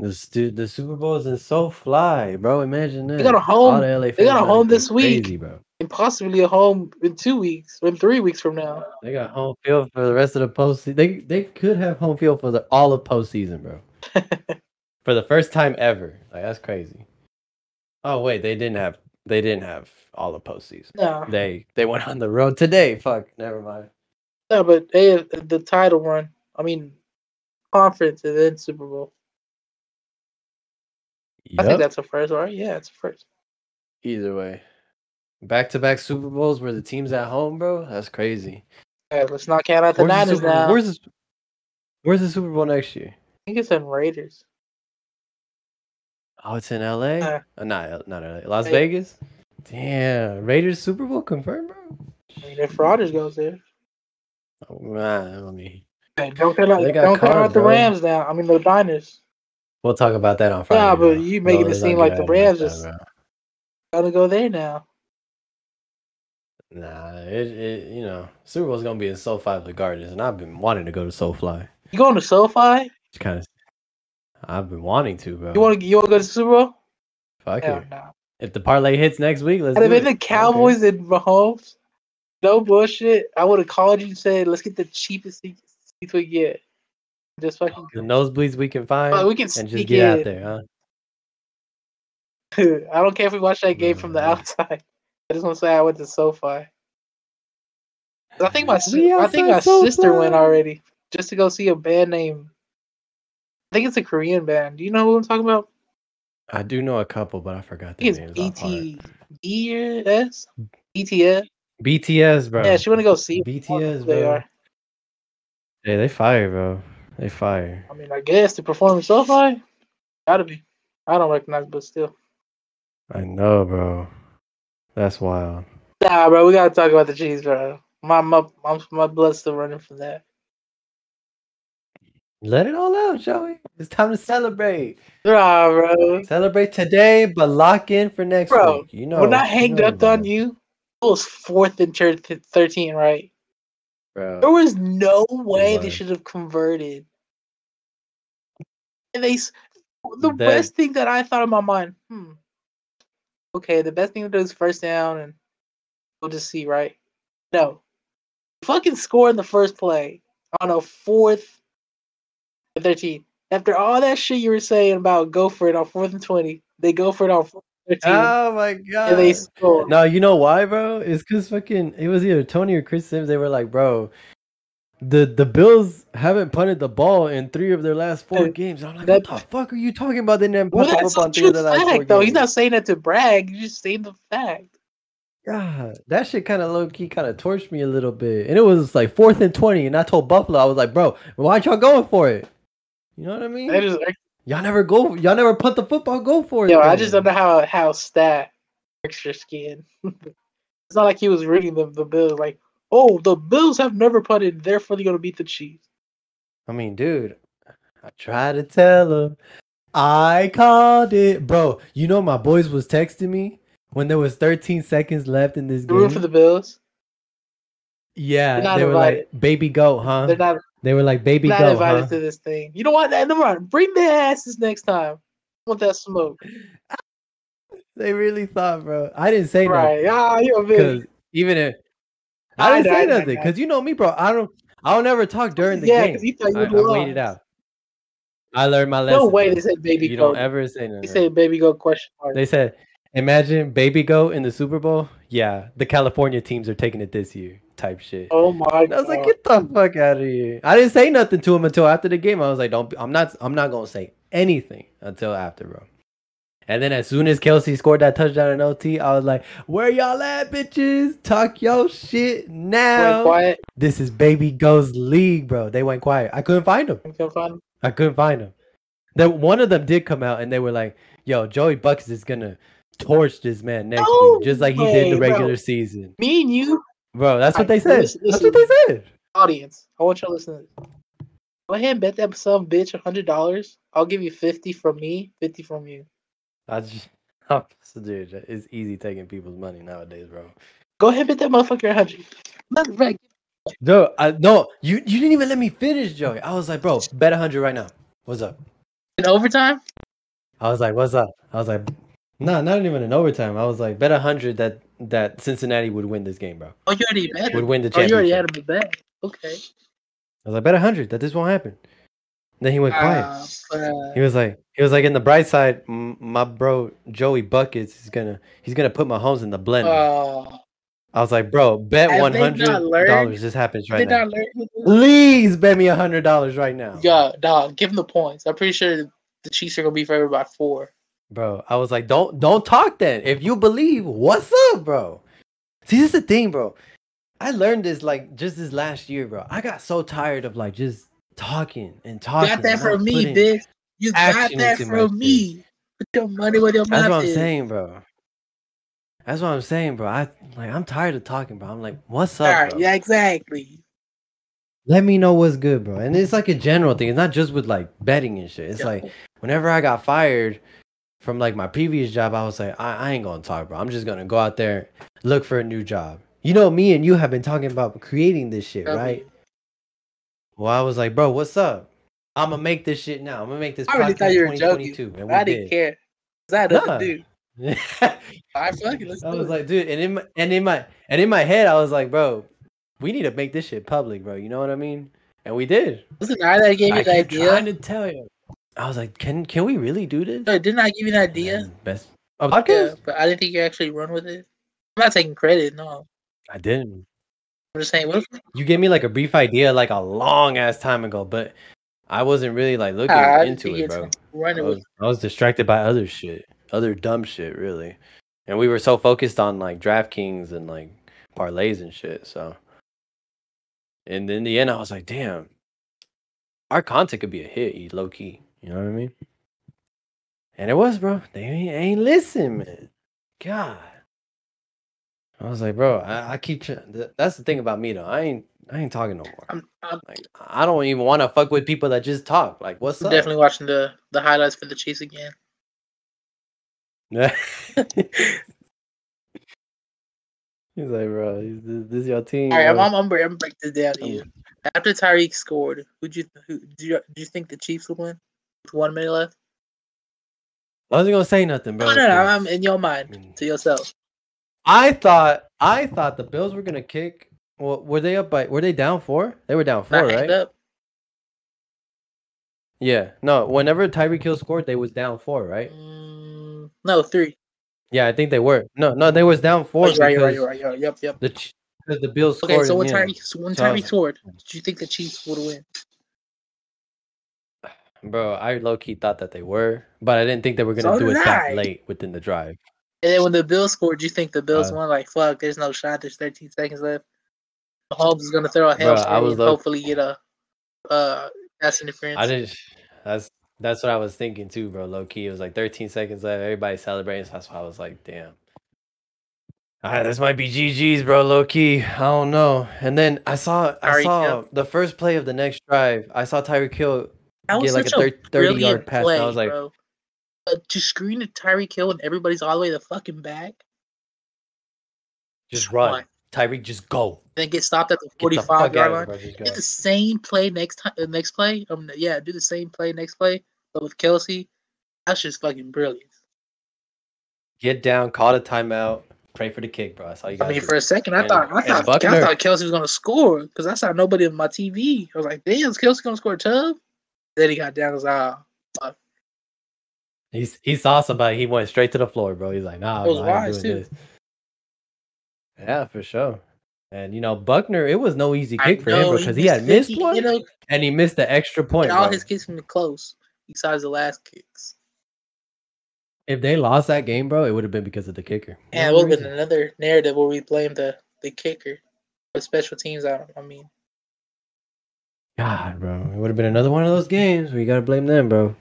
S1: The the Super Bowl is in SoFi, bro. Imagine that.
S2: got a home-
S1: the
S2: they got a home this week.
S1: Crazy, bro.
S2: And possibly a home in two weeks, in three weeks from now.
S1: They got home field for the rest of the postseason. They they could have home field for the all of postseason, bro. <laughs> for the first time ever. Like that's crazy. Oh wait, they didn't have they didn't have all of postseason.
S2: no,
S1: They they went on the road today. Fuck, never mind.
S2: no, but they the title run. I mean, conference and then Super Bowl. I think that's a first, right? Yeah, it's a first.
S1: Either way, back to back Super Bowls where the team's at home, bro. That's crazy.
S2: Yeah, let's not count out the
S1: Where's the,
S2: Niners
S1: Super,
S2: now.
S1: where's the Where's the Super Bowl next year?
S2: I think it's in Raiders.
S1: Oh, it's in L.A.
S2: Uh,
S1: Uh, not not L.A. Las
S2: Hey.
S1: Vegas. Damn, Raiders Super Bowl confirmed, bro.
S2: I mean, if Rodgers goes there.
S1: Oh, man, I mean,
S2: Hey, don't count out, don't count out the. Rams now. I mean, the Niners.
S1: We'll talk about that on Friday.
S2: Nah, but you making it seem like the Rams just-
S1: bro.
S2: Gotta go there now.
S1: Nah, it, it you know Super Bowl's gonna be in SoFi regardless, and I've been wanting to go to SoFi.
S2: You going to SoFi?
S1: It's kind of I've been wanting to, bro.
S2: You want to? You want to go to Super Bowl?
S1: Fuck
S2: Hell
S1: it.
S2: no.
S1: If the parlay hits next week, let's
S2: Had it been the Cowboys and Mahomes, no bullshit, I would have called you and said, "Let's get the cheapest seats we get." Just fucking.
S1: The nosebleeds we can find,
S2: Oh, we can
S1: and just get out there, huh? <laughs>
S2: I don't care if we watch that game from the
S1: mm.
S2: outside. <laughs> I just want to say I went to SoFi. I think my
S1: We
S2: I think my sister went already just to go see a band named. I think it's a Korean band. Do you know who I'm talking about?
S1: I do know a couple, but I forgot
S2: I
S1: their
S2: think
S1: names.
S2: it's
S1: off heart.
S2: BT BTS. BTS.
S1: BTS, bro.
S2: Yeah, she want to go see.
S1: BTS,
S2: They are.
S1: Yeah, they fire, bro. They fire.
S2: I mean, I guess to perform in SoFi, gotta be. I don't recognize, but still.
S1: I know, bro. That's wild.
S2: Nah, bro, we gotta talk about the cheese, bro. My my my, blood's still running from that.
S1: Let it all out, Joey. It's time to celebrate.
S2: Nah, bro.
S1: Celebrate today, but lock in for next
S2: Bro,
S1: week. You know.
S2: when I
S1: you
S2: hanged
S1: know
S2: up
S1: the
S2: on you, it was fourth and thirteen, right?
S1: bro.
S2: There was no way they should have converted. And they, the
S1: That-
S2: best thing that I thought in my mind, hmm, okay, the best thing to do is first down, and we'll just see, right? No, fucking score in the first play on a fourth and thirteen. After all that shit you were saying about go for it on fourth and twenty, they go for it on fourth and thirteen,
S1: Oh my god.
S2: they score.
S1: No, you know why, bro? It's because fucking it was either Tony or Chris Simms. They were like, bro, the the Bills haven't punted the ball in three of their last four games. I'm like,
S2: that-
S1: what the fuck are you talking about? They didn't
S2: Well,
S1: the football in three of their last four
S2: though. He's not saying that to brag. He's just saying the fact.
S1: God, that shit kind of low key kind of torched me a little bit. And it was like fourth and twenty, and I told Buffalo, I was like, bro, why'd y'all going for it? You know what I mean? Y'all never go. Y'all never punt the football. Go for it.
S2: yo, I just don't know how how stat your skin. <laughs> it's not like he was reading the the bill like, Oh, the Bills have never punted, therefore they're gonna beat the Chiefs.
S1: I mean, dude, I tried to tell him. I called it, bro. You know, my boys was texting me when there was 13 seconds left in this game.
S2: for the Bills.
S1: Yeah, they were
S2: invited.
S1: like, "Baby goat, huh?"
S2: They're not,
S1: They were like, "Baby
S2: not
S1: goat,
S2: invited
S1: huh?"
S2: to this thing. You know what? Never mind. Bring their asses next time. I want that smoke. <laughs>
S1: They really thought, bro. I didn't say that.
S2: Right.
S1: nothing
S2: Ah, you're a
S1: because
S2: bit.
S1: even if
S2: I
S1: I didn't say nothing, because you know me, bro. I don't. I don't ever talk during the game
S2: Yeah,
S1: game.
S2: you thought you
S1: I, I waited out. I learned my lesson.
S2: No way they said baby
S1: You
S2: goat.
S1: don't ever say nothing.
S2: They said baby goat question mark.
S1: They said, imagine baby goat in the Super Bowl. Yeah, the California teams are taking it this year, type shit.
S2: oh my
S1: And I was like, get the fuck out of here. I didn't say nothing to him until after the game. I was like, don't. I'm not. I'm not gonna say anything until after, bro. And then as soon as Kelce scored that touchdown in OT, I was like, where y'all at, bitches? Talk your shit
S2: Went
S1: now.
S2: quiet.
S1: This is Baby Go's league, bro. They went quiet. I couldn't find them.
S2: You can find them.
S1: I couldn't find them. Then one of them did come out and they were like, "Yo, Joey Bucks is gonna torch this man next
S2: No
S1: week, just like he did the
S2: way, bro.
S1: regular season,
S2: Me and you,
S1: bro." That's what they said.
S2: listen-
S1: That's what they said.
S2: audience. I want you to listen. Go ahead and bet that some bitch a hundred dollars. I'll give you fifty from me, fifty from you.
S1: I just, <laughs> I'm just, dude, it's easy taking people's money nowadays, bro.
S2: Go ahead bet that motherfucker a hundred. Matter of
S1: No, I no, you you didn't even let me finish, Joey. I was like, bro, bet a hundred right now. What's up?
S2: in overtime,
S1: I was like, what's up? I was like, no, not even in overtime. I was like, bet a hundred that that Cincinnati would win this game, bro.
S2: oh, you already bet.
S1: Would win the
S2: Oh, you already had a bet. Okay.
S1: I was like, bet a hundred that this won't happen. Then he went quiet.
S2: Uh,
S1: He was like, he was like, in the bright side, m- my bro Joey Buckets is gonna, he's gonna put Mahomes in the blender.
S2: uh,
S1: I was like, bro, bet one hundred dollars. This happens right now.
S2: not learn with this?
S1: Please bet me a hundred dollars right now,
S2: Yeah, dog. Give him the points. I'm pretty sure the Chiefs are gonna be favored by four.
S1: bro. I was like, don't, don't talk then. If you believe, what's up, bro? See, this is the thing, bro. I learned this like just this last year, bro. I got so tired of like just talking and
S2: You
S1: talking.
S2: got that from me, bitch. You got that from me. Put your money where your
S1: That's
S2: mouth is.
S1: That's what I'm
S2: is.
S1: saying, bro. That's what I'm saying, bro. I like I'm tired of talking, bro. I'm like, what's up,
S2: right,
S1: bro?
S2: yeah, exactly.
S1: Let me know what's good, bro. And it's like a general thing. It's not just with like betting and shit. It's
S2: Yeah.
S1: like whenever I got fired from like my previous job, I was like, I, I ain't gonna talk, bro. I'm just gonna go out there, look for a new job. You know, me and you have been talking about creating this shit,
S2: W.
S1: right? Well, I was like, bro, what's up? I'm gonna make this shit now. I'm gonna make this
S2: I really thought you were joking.
S1: and we
S2: I didn't
S1: did.
S2: care. 'Cause I had
S1: Nah.
S2: to do. I fucking let's
S1: I was
S2: it.
S1: like, dude, and in my, and in my and in my head, I was like, bro, we need to make this shit public, bro. You know what I mean? And we did.
S2: Listen, I that gave you the
S1: keep trying to tell you. I was like, can can we really do this?
S2: No, didn't I give you an idea?
S1: And Best a
S2: Yeah,
S1: podcast?
S2: but I didn't think you actually run with it. I'm not taking credit. No,
S1: I didn't.
S2: I'm just saying. What if
S1: You gave me like a brief idea like a long ass time ago, but I wasn't really like looking
S2: Ah,
S1: into it, bro. I was. I was distracted by other shit, other dumb shit, really. And we were so focused on like DraftKings and like parlays and shit. So, and in the end, I was like, damn, our content could be a hit, low key. You know what I mean? And it was, bro. They ain't, ain't listen, man. God. I was like, bro, I, I keep. Try- that's the thing about me, though. I ain't. I ain't talking no more.
S2: I'm, I'm
S1: Like, I don't even want to fuck with people that just talk. Like, what's up?
S2: definitely watching the the highlights for the Chiefs again. <laughs>
S1: He's like, bro, is this, this your team?
S2: All right, I'm
S1: bro?"
S2: I'm, I'm, break- I'm break this down to you. After Tyreek scored, who'd you who do you do you think the Chiefs will win? With one minute left.
S1: I wasn't gonna say nothing, bro.
S2: No, no, no. I'm in your mind
S1: mean,
S2: to yourself.
S1: I thought, I thought the Bills were gonna kick. Well, were they up by? Were they down four? They were down four, right?
S2: up.
S1: Yeah. No. Whenever Tyreek Hill scored, they was down four, right?
S2: Mm, no, three.
S1: Yeah, I think they were. No, no, they was down four.
S2: you're right, right, right, right. Yep, yep.
S1: the the Bills scored.
S2: Okay, so when. Tyreek
S1: So was
S2: Tyreek scored, did you think the Chiefs would win?
S1: Bro, I low key thought that they were, but I didn't think they were gonna
S2: So
S1: do it that late within the drive.
S2: And then when the Bills scored, you think the Bills
S1: Uh,
S2: won? Like, fuck, there's no shot. There's 13 seconds left. Mahomes is gonna throw a
S1: Bro,
S2: hell
S1: I was
S2: and
S1: low-
S2: hopefully get a uh pass interference.
S1: I didn't. That's that's what I was thinking too, bro. Low key, it was like 13 seconds left. Everybody celebrating. So that's why I was like, damn. Ah, this might be GG's, bro. Low key, I don't know. And then I saw, I saw
S2: Hill.
S1: the first play of the next drive. I saw Tyreek Hill get like a
S2: a,
S1: thir- 30 yard pass.
S2: play,
S1: I was like,
S2: bro. Uh, to screen at Tyreek Hill and everybody's all the way to the fucking back.
S1: just run,
S2: Why?
S1: Tyreek, just go.
S2: Then get stopped at the
S1: Get the
S2: 45
S1: fuck
S2: yard line.
S1: of here, bro. Just go.
S2: Do the same play next time. Uh, next play. Um, yeah, do the same play next play, but with Kelce. That's just fucking brilliant.
S1: Get down, call the timeout, pray for the kick, bro. That's all you got.
S2: I mean, for a second, I
S1: And-
S2: thought I thought, I thought Kelce was gonna score because I saw nobody on my TV. I was like, "Damn, is Kelce gonna score a tub?" Then he got down. I was like, "Ah,
S1: He he saw somebody. He went straight to the floor, bro. He's like, nah, bro, I ain't doing
S2: too.
S1: this. Yeah, for sure. And you know, Butker, it was no easy
S2: I
S1: kick for him,
S2: know
S1: bro, because he
S2: missed
S1: had missed
S2: 50,
S1: one,
S2: You know,
S1: and he missed the extra point.
S2: all
S1: bro.
S2: his kicks from the close, besides the last kicks.
S1: If they lost that game, bro, it would have been because of the kicker.
S2: And it would have been another narrative where we blame the the kicker, the special teams. I, I mean,
S1: God, bro, it would have been another one of those games where you gotta blame them, bro.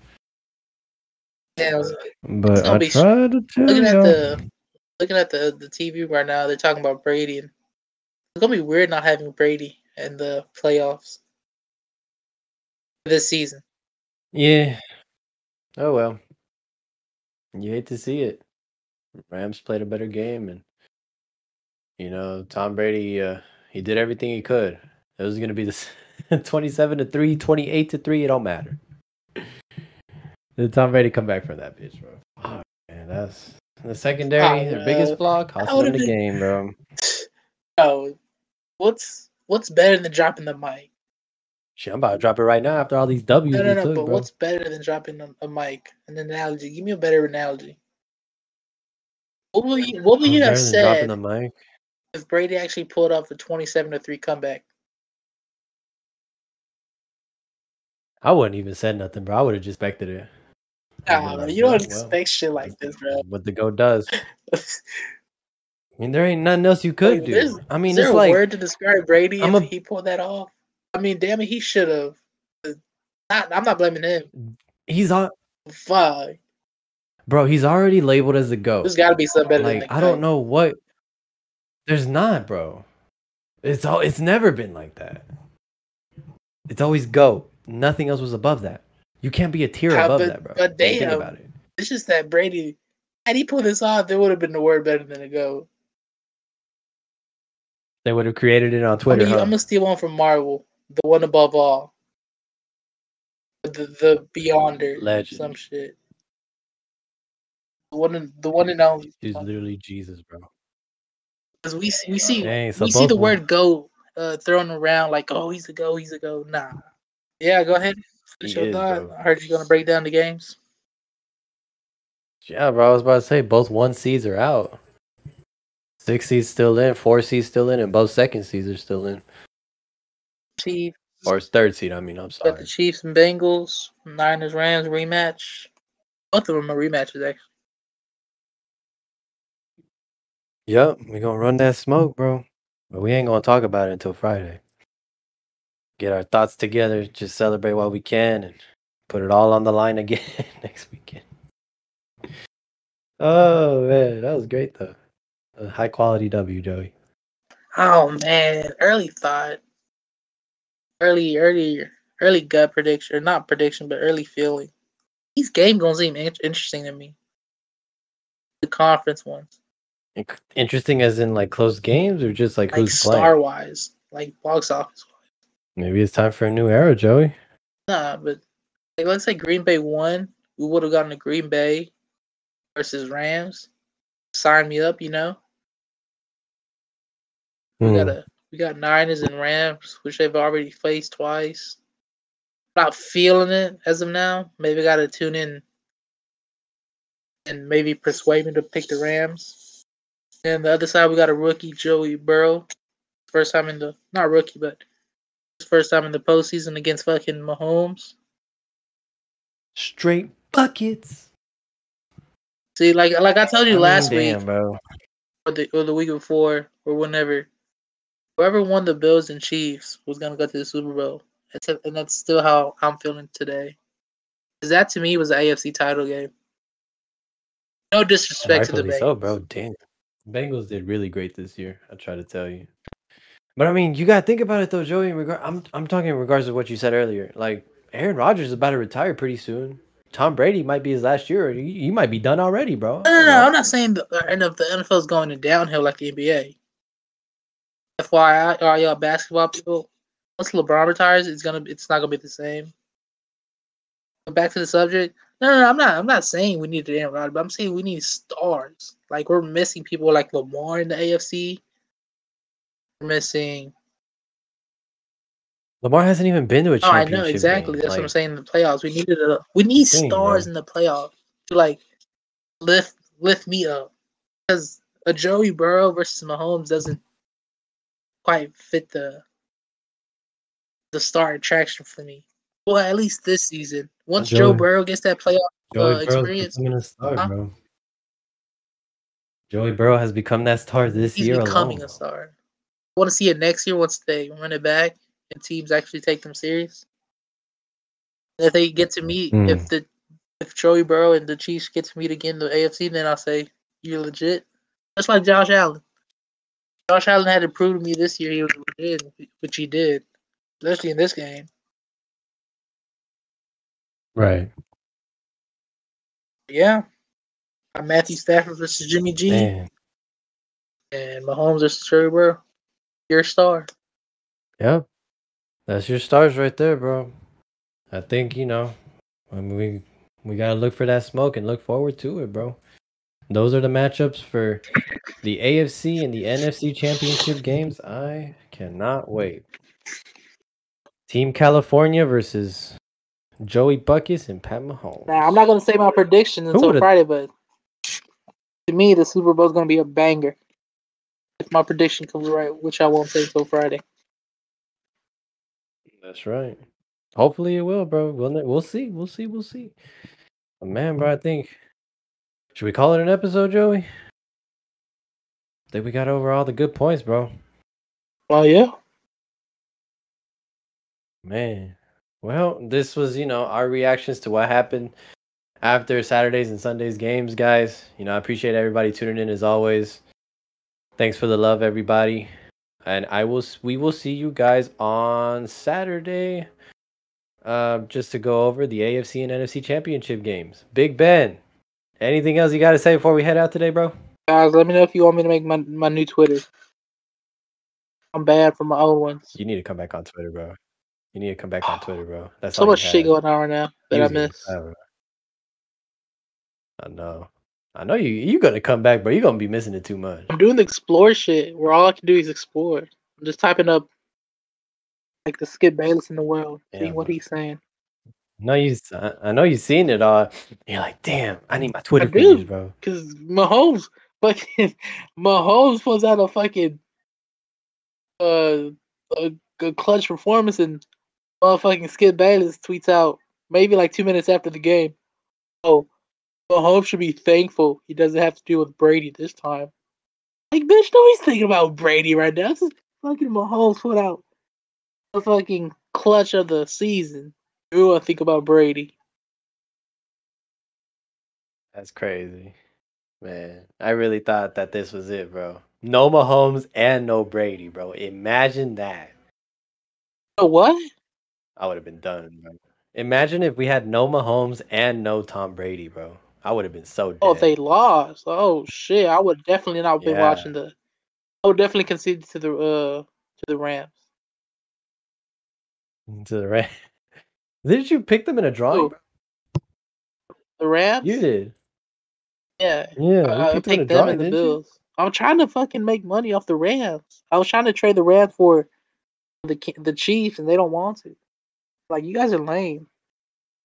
S2: Yeah,
S1: But
S2: gonna
S1: I
S2: be-
S1: tried to tell
S2: looking at the looking at the the TV right now, they're talking about Brady, and it's gonna be weird not having Brady in the playoffs this season.
S1: Yeah. Oh well. You hate to see it. Rams played a better game and you know, Tom Brady uh he did everything he could. It was going to be this <laughs> 27 to 3, 28 to 3, it don't matter. Did Tom Brady come back from that bitch, bro? Oh, man, that's the secondary,
S2: Oh,
S1: their biggest flaw,
S2: That
S1: cost them the
S2: been-
S1: game, bro. <laughs>
S2: Oh, what's what's better than dropping the mic?
S1: Shit, I'm about to drop it right now after all these W's
S2: No, no, no.
S1: took,
S2: But
S1: bro.
S2: what's better than dropping a, a mic? An analogy. Give me a better analogy. What would you, what would you have
S1: than dropping
S2: said
S1: the mic?
S2: if Brady actually pulled off a twenty-seven to three comeback?
S1: I wouldn't even said nothing, bro. I would have just expected it.
S2: Nah,
S1: like,
S2: you don't
S1: "Well,
S2: expect shit like this, bro.
S1: what the goat does. <laughs> I mean, there ain't nothing else you could
S2: Like,
S1: do. I mean,
S2: Is there
S1: it's
S2: a
S1: like
S2: word to describe Brady
S1: I'm
S2: if
S1: a-
S2: he pulled that off? I mean, damn it, he should have. I'm not blaming him.
S1: he's on,
S2: Fuck,
S1: bro. He's already labeled as a goat.
S2: there's got to be something better
S1: Like I don't know what. There's not, bro. It's all. It's never been like that. It's always goat. Nothing else was above that. You can't be a tier
S2: Ah,
S1: above
S2: but-
S1: that, bro.
S2: but
S1: When you think
S2: damn.
S1: about it.
S2: It's just that Brady, had he pulled this off, there would have been a word better than a go.
S1: They would have created it on Twitter.
S2: I mean,
S1: huh?
S2: I'm gonna steal one from Marvel, the one above all, the the Beyonder,
S1: Legend.
S2: some shit. The one, in, the one and only.
S1: He's literally Jesus, bro.
S2: Because we see, we see,
S1: Dang, so
S2: we see the word "go" uh, thrown around like, "Oh, he's a go, he's a go." Nah. Yeah, go ahead. Finish
S1: is,
S2: thought.
S1: bro.
S2: I heard you're gonna break down the games.
S1: Yeah, bro. I was about to say both one seeds are out. Six seeds still in, four seeds still in, and both second seeds are still in.
S2: Chiefs,
S1: Or third seed, I mean, I'm sorry.
S2: got the. Chiefs and Bengals, Niners, Rams rematch. Both of them are rematches, actually.
S1: Yep, we gonna run that smoke, bro. But we ain't gonna talk about it until Friday. Get our thoughts together, just celebrate while we can, and put it all on the line again <laughs> next weekend. Oh man, that was great though. A high quality W, Joey.
S2: Oh man, early thought, early, early, early gut prediction, or not prediction, but early feeling. These games gonna seem in- interesting to me. The conference ones,
S1: Interesting as in like close games or just like
S2: like
S1: who's playing?
S2: star wise, like box office.
S1: Maybe it's time for a new era, Joey.
S2: Nah, but like let's say Green Bay won, we would have gotten to Green Bay versus Rams. Sign me up, you know. We
S1: Hmm.
S2: got a we got Niners and Rams, which they've already faced twice. Not feeling it as of now. Maybe got to tune in and maybe persuade me to pick the Rams. And the other side, we got a rookie Joey Burrow, first time in the not rookie, but first time in the postseason against fucking Mahomes.
S1: Straight buckets.
S2: See, like like I told you
S1: I mean,
S2: last
S1: damn,
S2: week
S1: bro.
S2: or the or the week before or whenever, whoever won the Bills and Chiefs was gonna go to the Super Bowl. And that's still how I'm feeling today. Because that to me was the AFC title game. No disrespect to the Bengals.
S1: so, bro. Damn. Bengals did really great this year. I try to tell you. But I mean, you gotta think about it though, Joey. In regard, I'm I'm talking in regards to what you said earlier. Like Aaron Rodgers is about to retire pretty soon. Tom Brady might be his last year. He, he might be done already, bro.
S2: No, no, no. I'm not saying the uh, end of the NFL is going downhill like the NBA. FYI, all y'all basketball people, once LeBron retires, it's gonna it's not gonna be the same. But back to the subject. No, no, no, I'm not. I'm not saying we need to Aaron Rodgers, but I'm saying we need stars. Like we're missing people like Lamar in the AFC. Missing.
S1: Lamar hasn't even been to a
S2: Oh, I know exactly.
S1: game.
S2: That's what I'm saying. In the playoffs, we needed a. We need
S1: Dang,
S2: stars
S1: bro.
S2: in the playoffs to like lift lift me up because a Joey Burrow versus Mahomes doesn't quite fit the the star attraction for me. Well, at least this season. Once Joe
S1: Joey-
S2: Burrow gets that playoff uh, experience,
S1: becoming a star,
S2: Huh?
S1: bro. Joey Burrow has become that star this
S2: he's
S1: year
S2: becoming
S1: alone.
S2: a star. I want to see it next year once they run it back and teams actually take them serious. If they get to meet,
S1: Hmm.
S2: if the if Joey Burrow and the Chiefs get to meet again in the AFC, then I'll say you're legit. Just like Josh Allen. Josh Allen had to prove to me this year he was legit, which he did, especially in this game.
S1: Right.
S2: Yeah. Got Matthew Stafford versus Jimmy G
S1: Man.
S2: and Mahomes versus Joey Burrow. You're star.
S1: Yep. That's your stars right there, bro. I think, you know, I mean, we we got to look for that smoke and look forward to it, bro. Those are the matchups for the AFC and the NFC championship games. I cannot wait. Team California versus Joey Buckus and Pat Mahomes.
S2: Now I'm not gonna say my prediction until Friday, but to me the Super Bowl is gonna be a banger. If my prediction comes right, which I won't say until Friday.
S1: That's right. Hopefully it will, bro. We'll we'll see. We'll see. We'll see. But man, bro, I think should we call it an episode, Joey? I think we got over all the good points, bro.
S2: Oh yeah.
S1: Man. Well, this was, you know, our reactions to what happened after Saturdays and Sundays games, guys. You know, I appreciate everybody tuning in as always. Thanks for the love, everybody. And I will we will see you guys on Saturday. Uh, just to go over the AFC and NFC championship games. Big Ben. Anything else you got to say before we head out today, bro?
S2: Guys, let me know if you want me to make my my new Twitter. I'm bad for my old ones.
S1: You need to come back on Twitter, bro. You need to come back on Twitter, bro. That's
S2: So much shit going on right now that I
S1: Easy.
S2: miss.
S1: Uh, I know. I know you. You gonna come back, bro. You're gonna be missing it too much.
S2: I'm doing the explore shit where all I can do is explore. I'm just typing up like the Skip Bayless in the world,
S1: Yeah,
S2: seeing what he's saying.
S1: No, you. I know you've seen it all. You're like, damn. I need my Twitter
S2: I do.
S1: bro.
S2: Cause Mahomes fucking <laughs> Mahomes pulls out a fucking uh a, a clutch performance and motherfucking Skip Bayless tweets out maybe like two minutes after the game. Oh, Mahomes should be thankful he doesn't have to deal with Brady this time. Like bitch, nobody's thinking about Brady right now. This is fucking Mahomes put out a fucking clutch of the season. Ooh, I think about Brady.
S1: That's crazy, man. I really thought that this was it, bro. No Mahomes and no Brady, bro. Imagine that.
S2: Oh, what?
S1: I would have been done, bro. Imagine if we had no Mahomes and no Tom Brady, bro. I would have been so dead.
S2: Oh, they lost. Oh shit! I would definitely not been
S1: Yeah.
S2: watching the. I would definitely concede to the uh to the Rams.
S1: to the right. <laughs> Didn't you pick them in a drawing?
S2: Who? The Rams.
S1: You did.
S2: Yeah,
S1: Yeah,
S2: I, I
S1: picked them in
S2: them
S1: drawing,
S2: the
S1: didn't you?
S2: Bills. I'm trying to fucking make money off the Rams. I was trying to trade the Rams for the the Chiefs, and they don't want to. Like you guys are lame.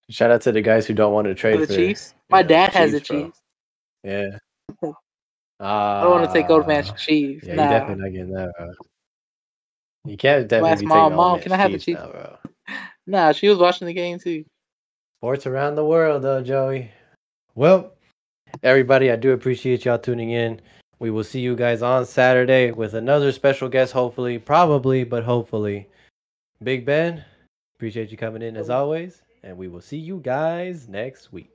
S1: Shout out to the guys who don't want to trade For
S2: the
S1: for
S2: Chiefs. My
S1: know,
S2: dad has a
S1: Chiefs, bro. Yeah. <laughs>
S2: I don't want to take old man's
S1: Ah,
S2: Chiefs.
S1: Yeah,
S2: nah.
S1: you definitely not getting that, bro. You can't definitely
S2: ask
S1: be
S2: mom,
S1: taking
S2: "Mom,
S1: old
S2: can I have the
S1: Chiefs
S2: Chiefs?"
S1: now, bro. <laughs>
S2: Nah, she was watching the game too.
S1: Sports around the world, though, Joey. Well, everybody, I do appreciate y'all tuning in. We will see you guys on Saturday with another special guest, hopefully, probably, but hopefully. Big Ben, appreciate you coming in as always, and we will see you guys next week.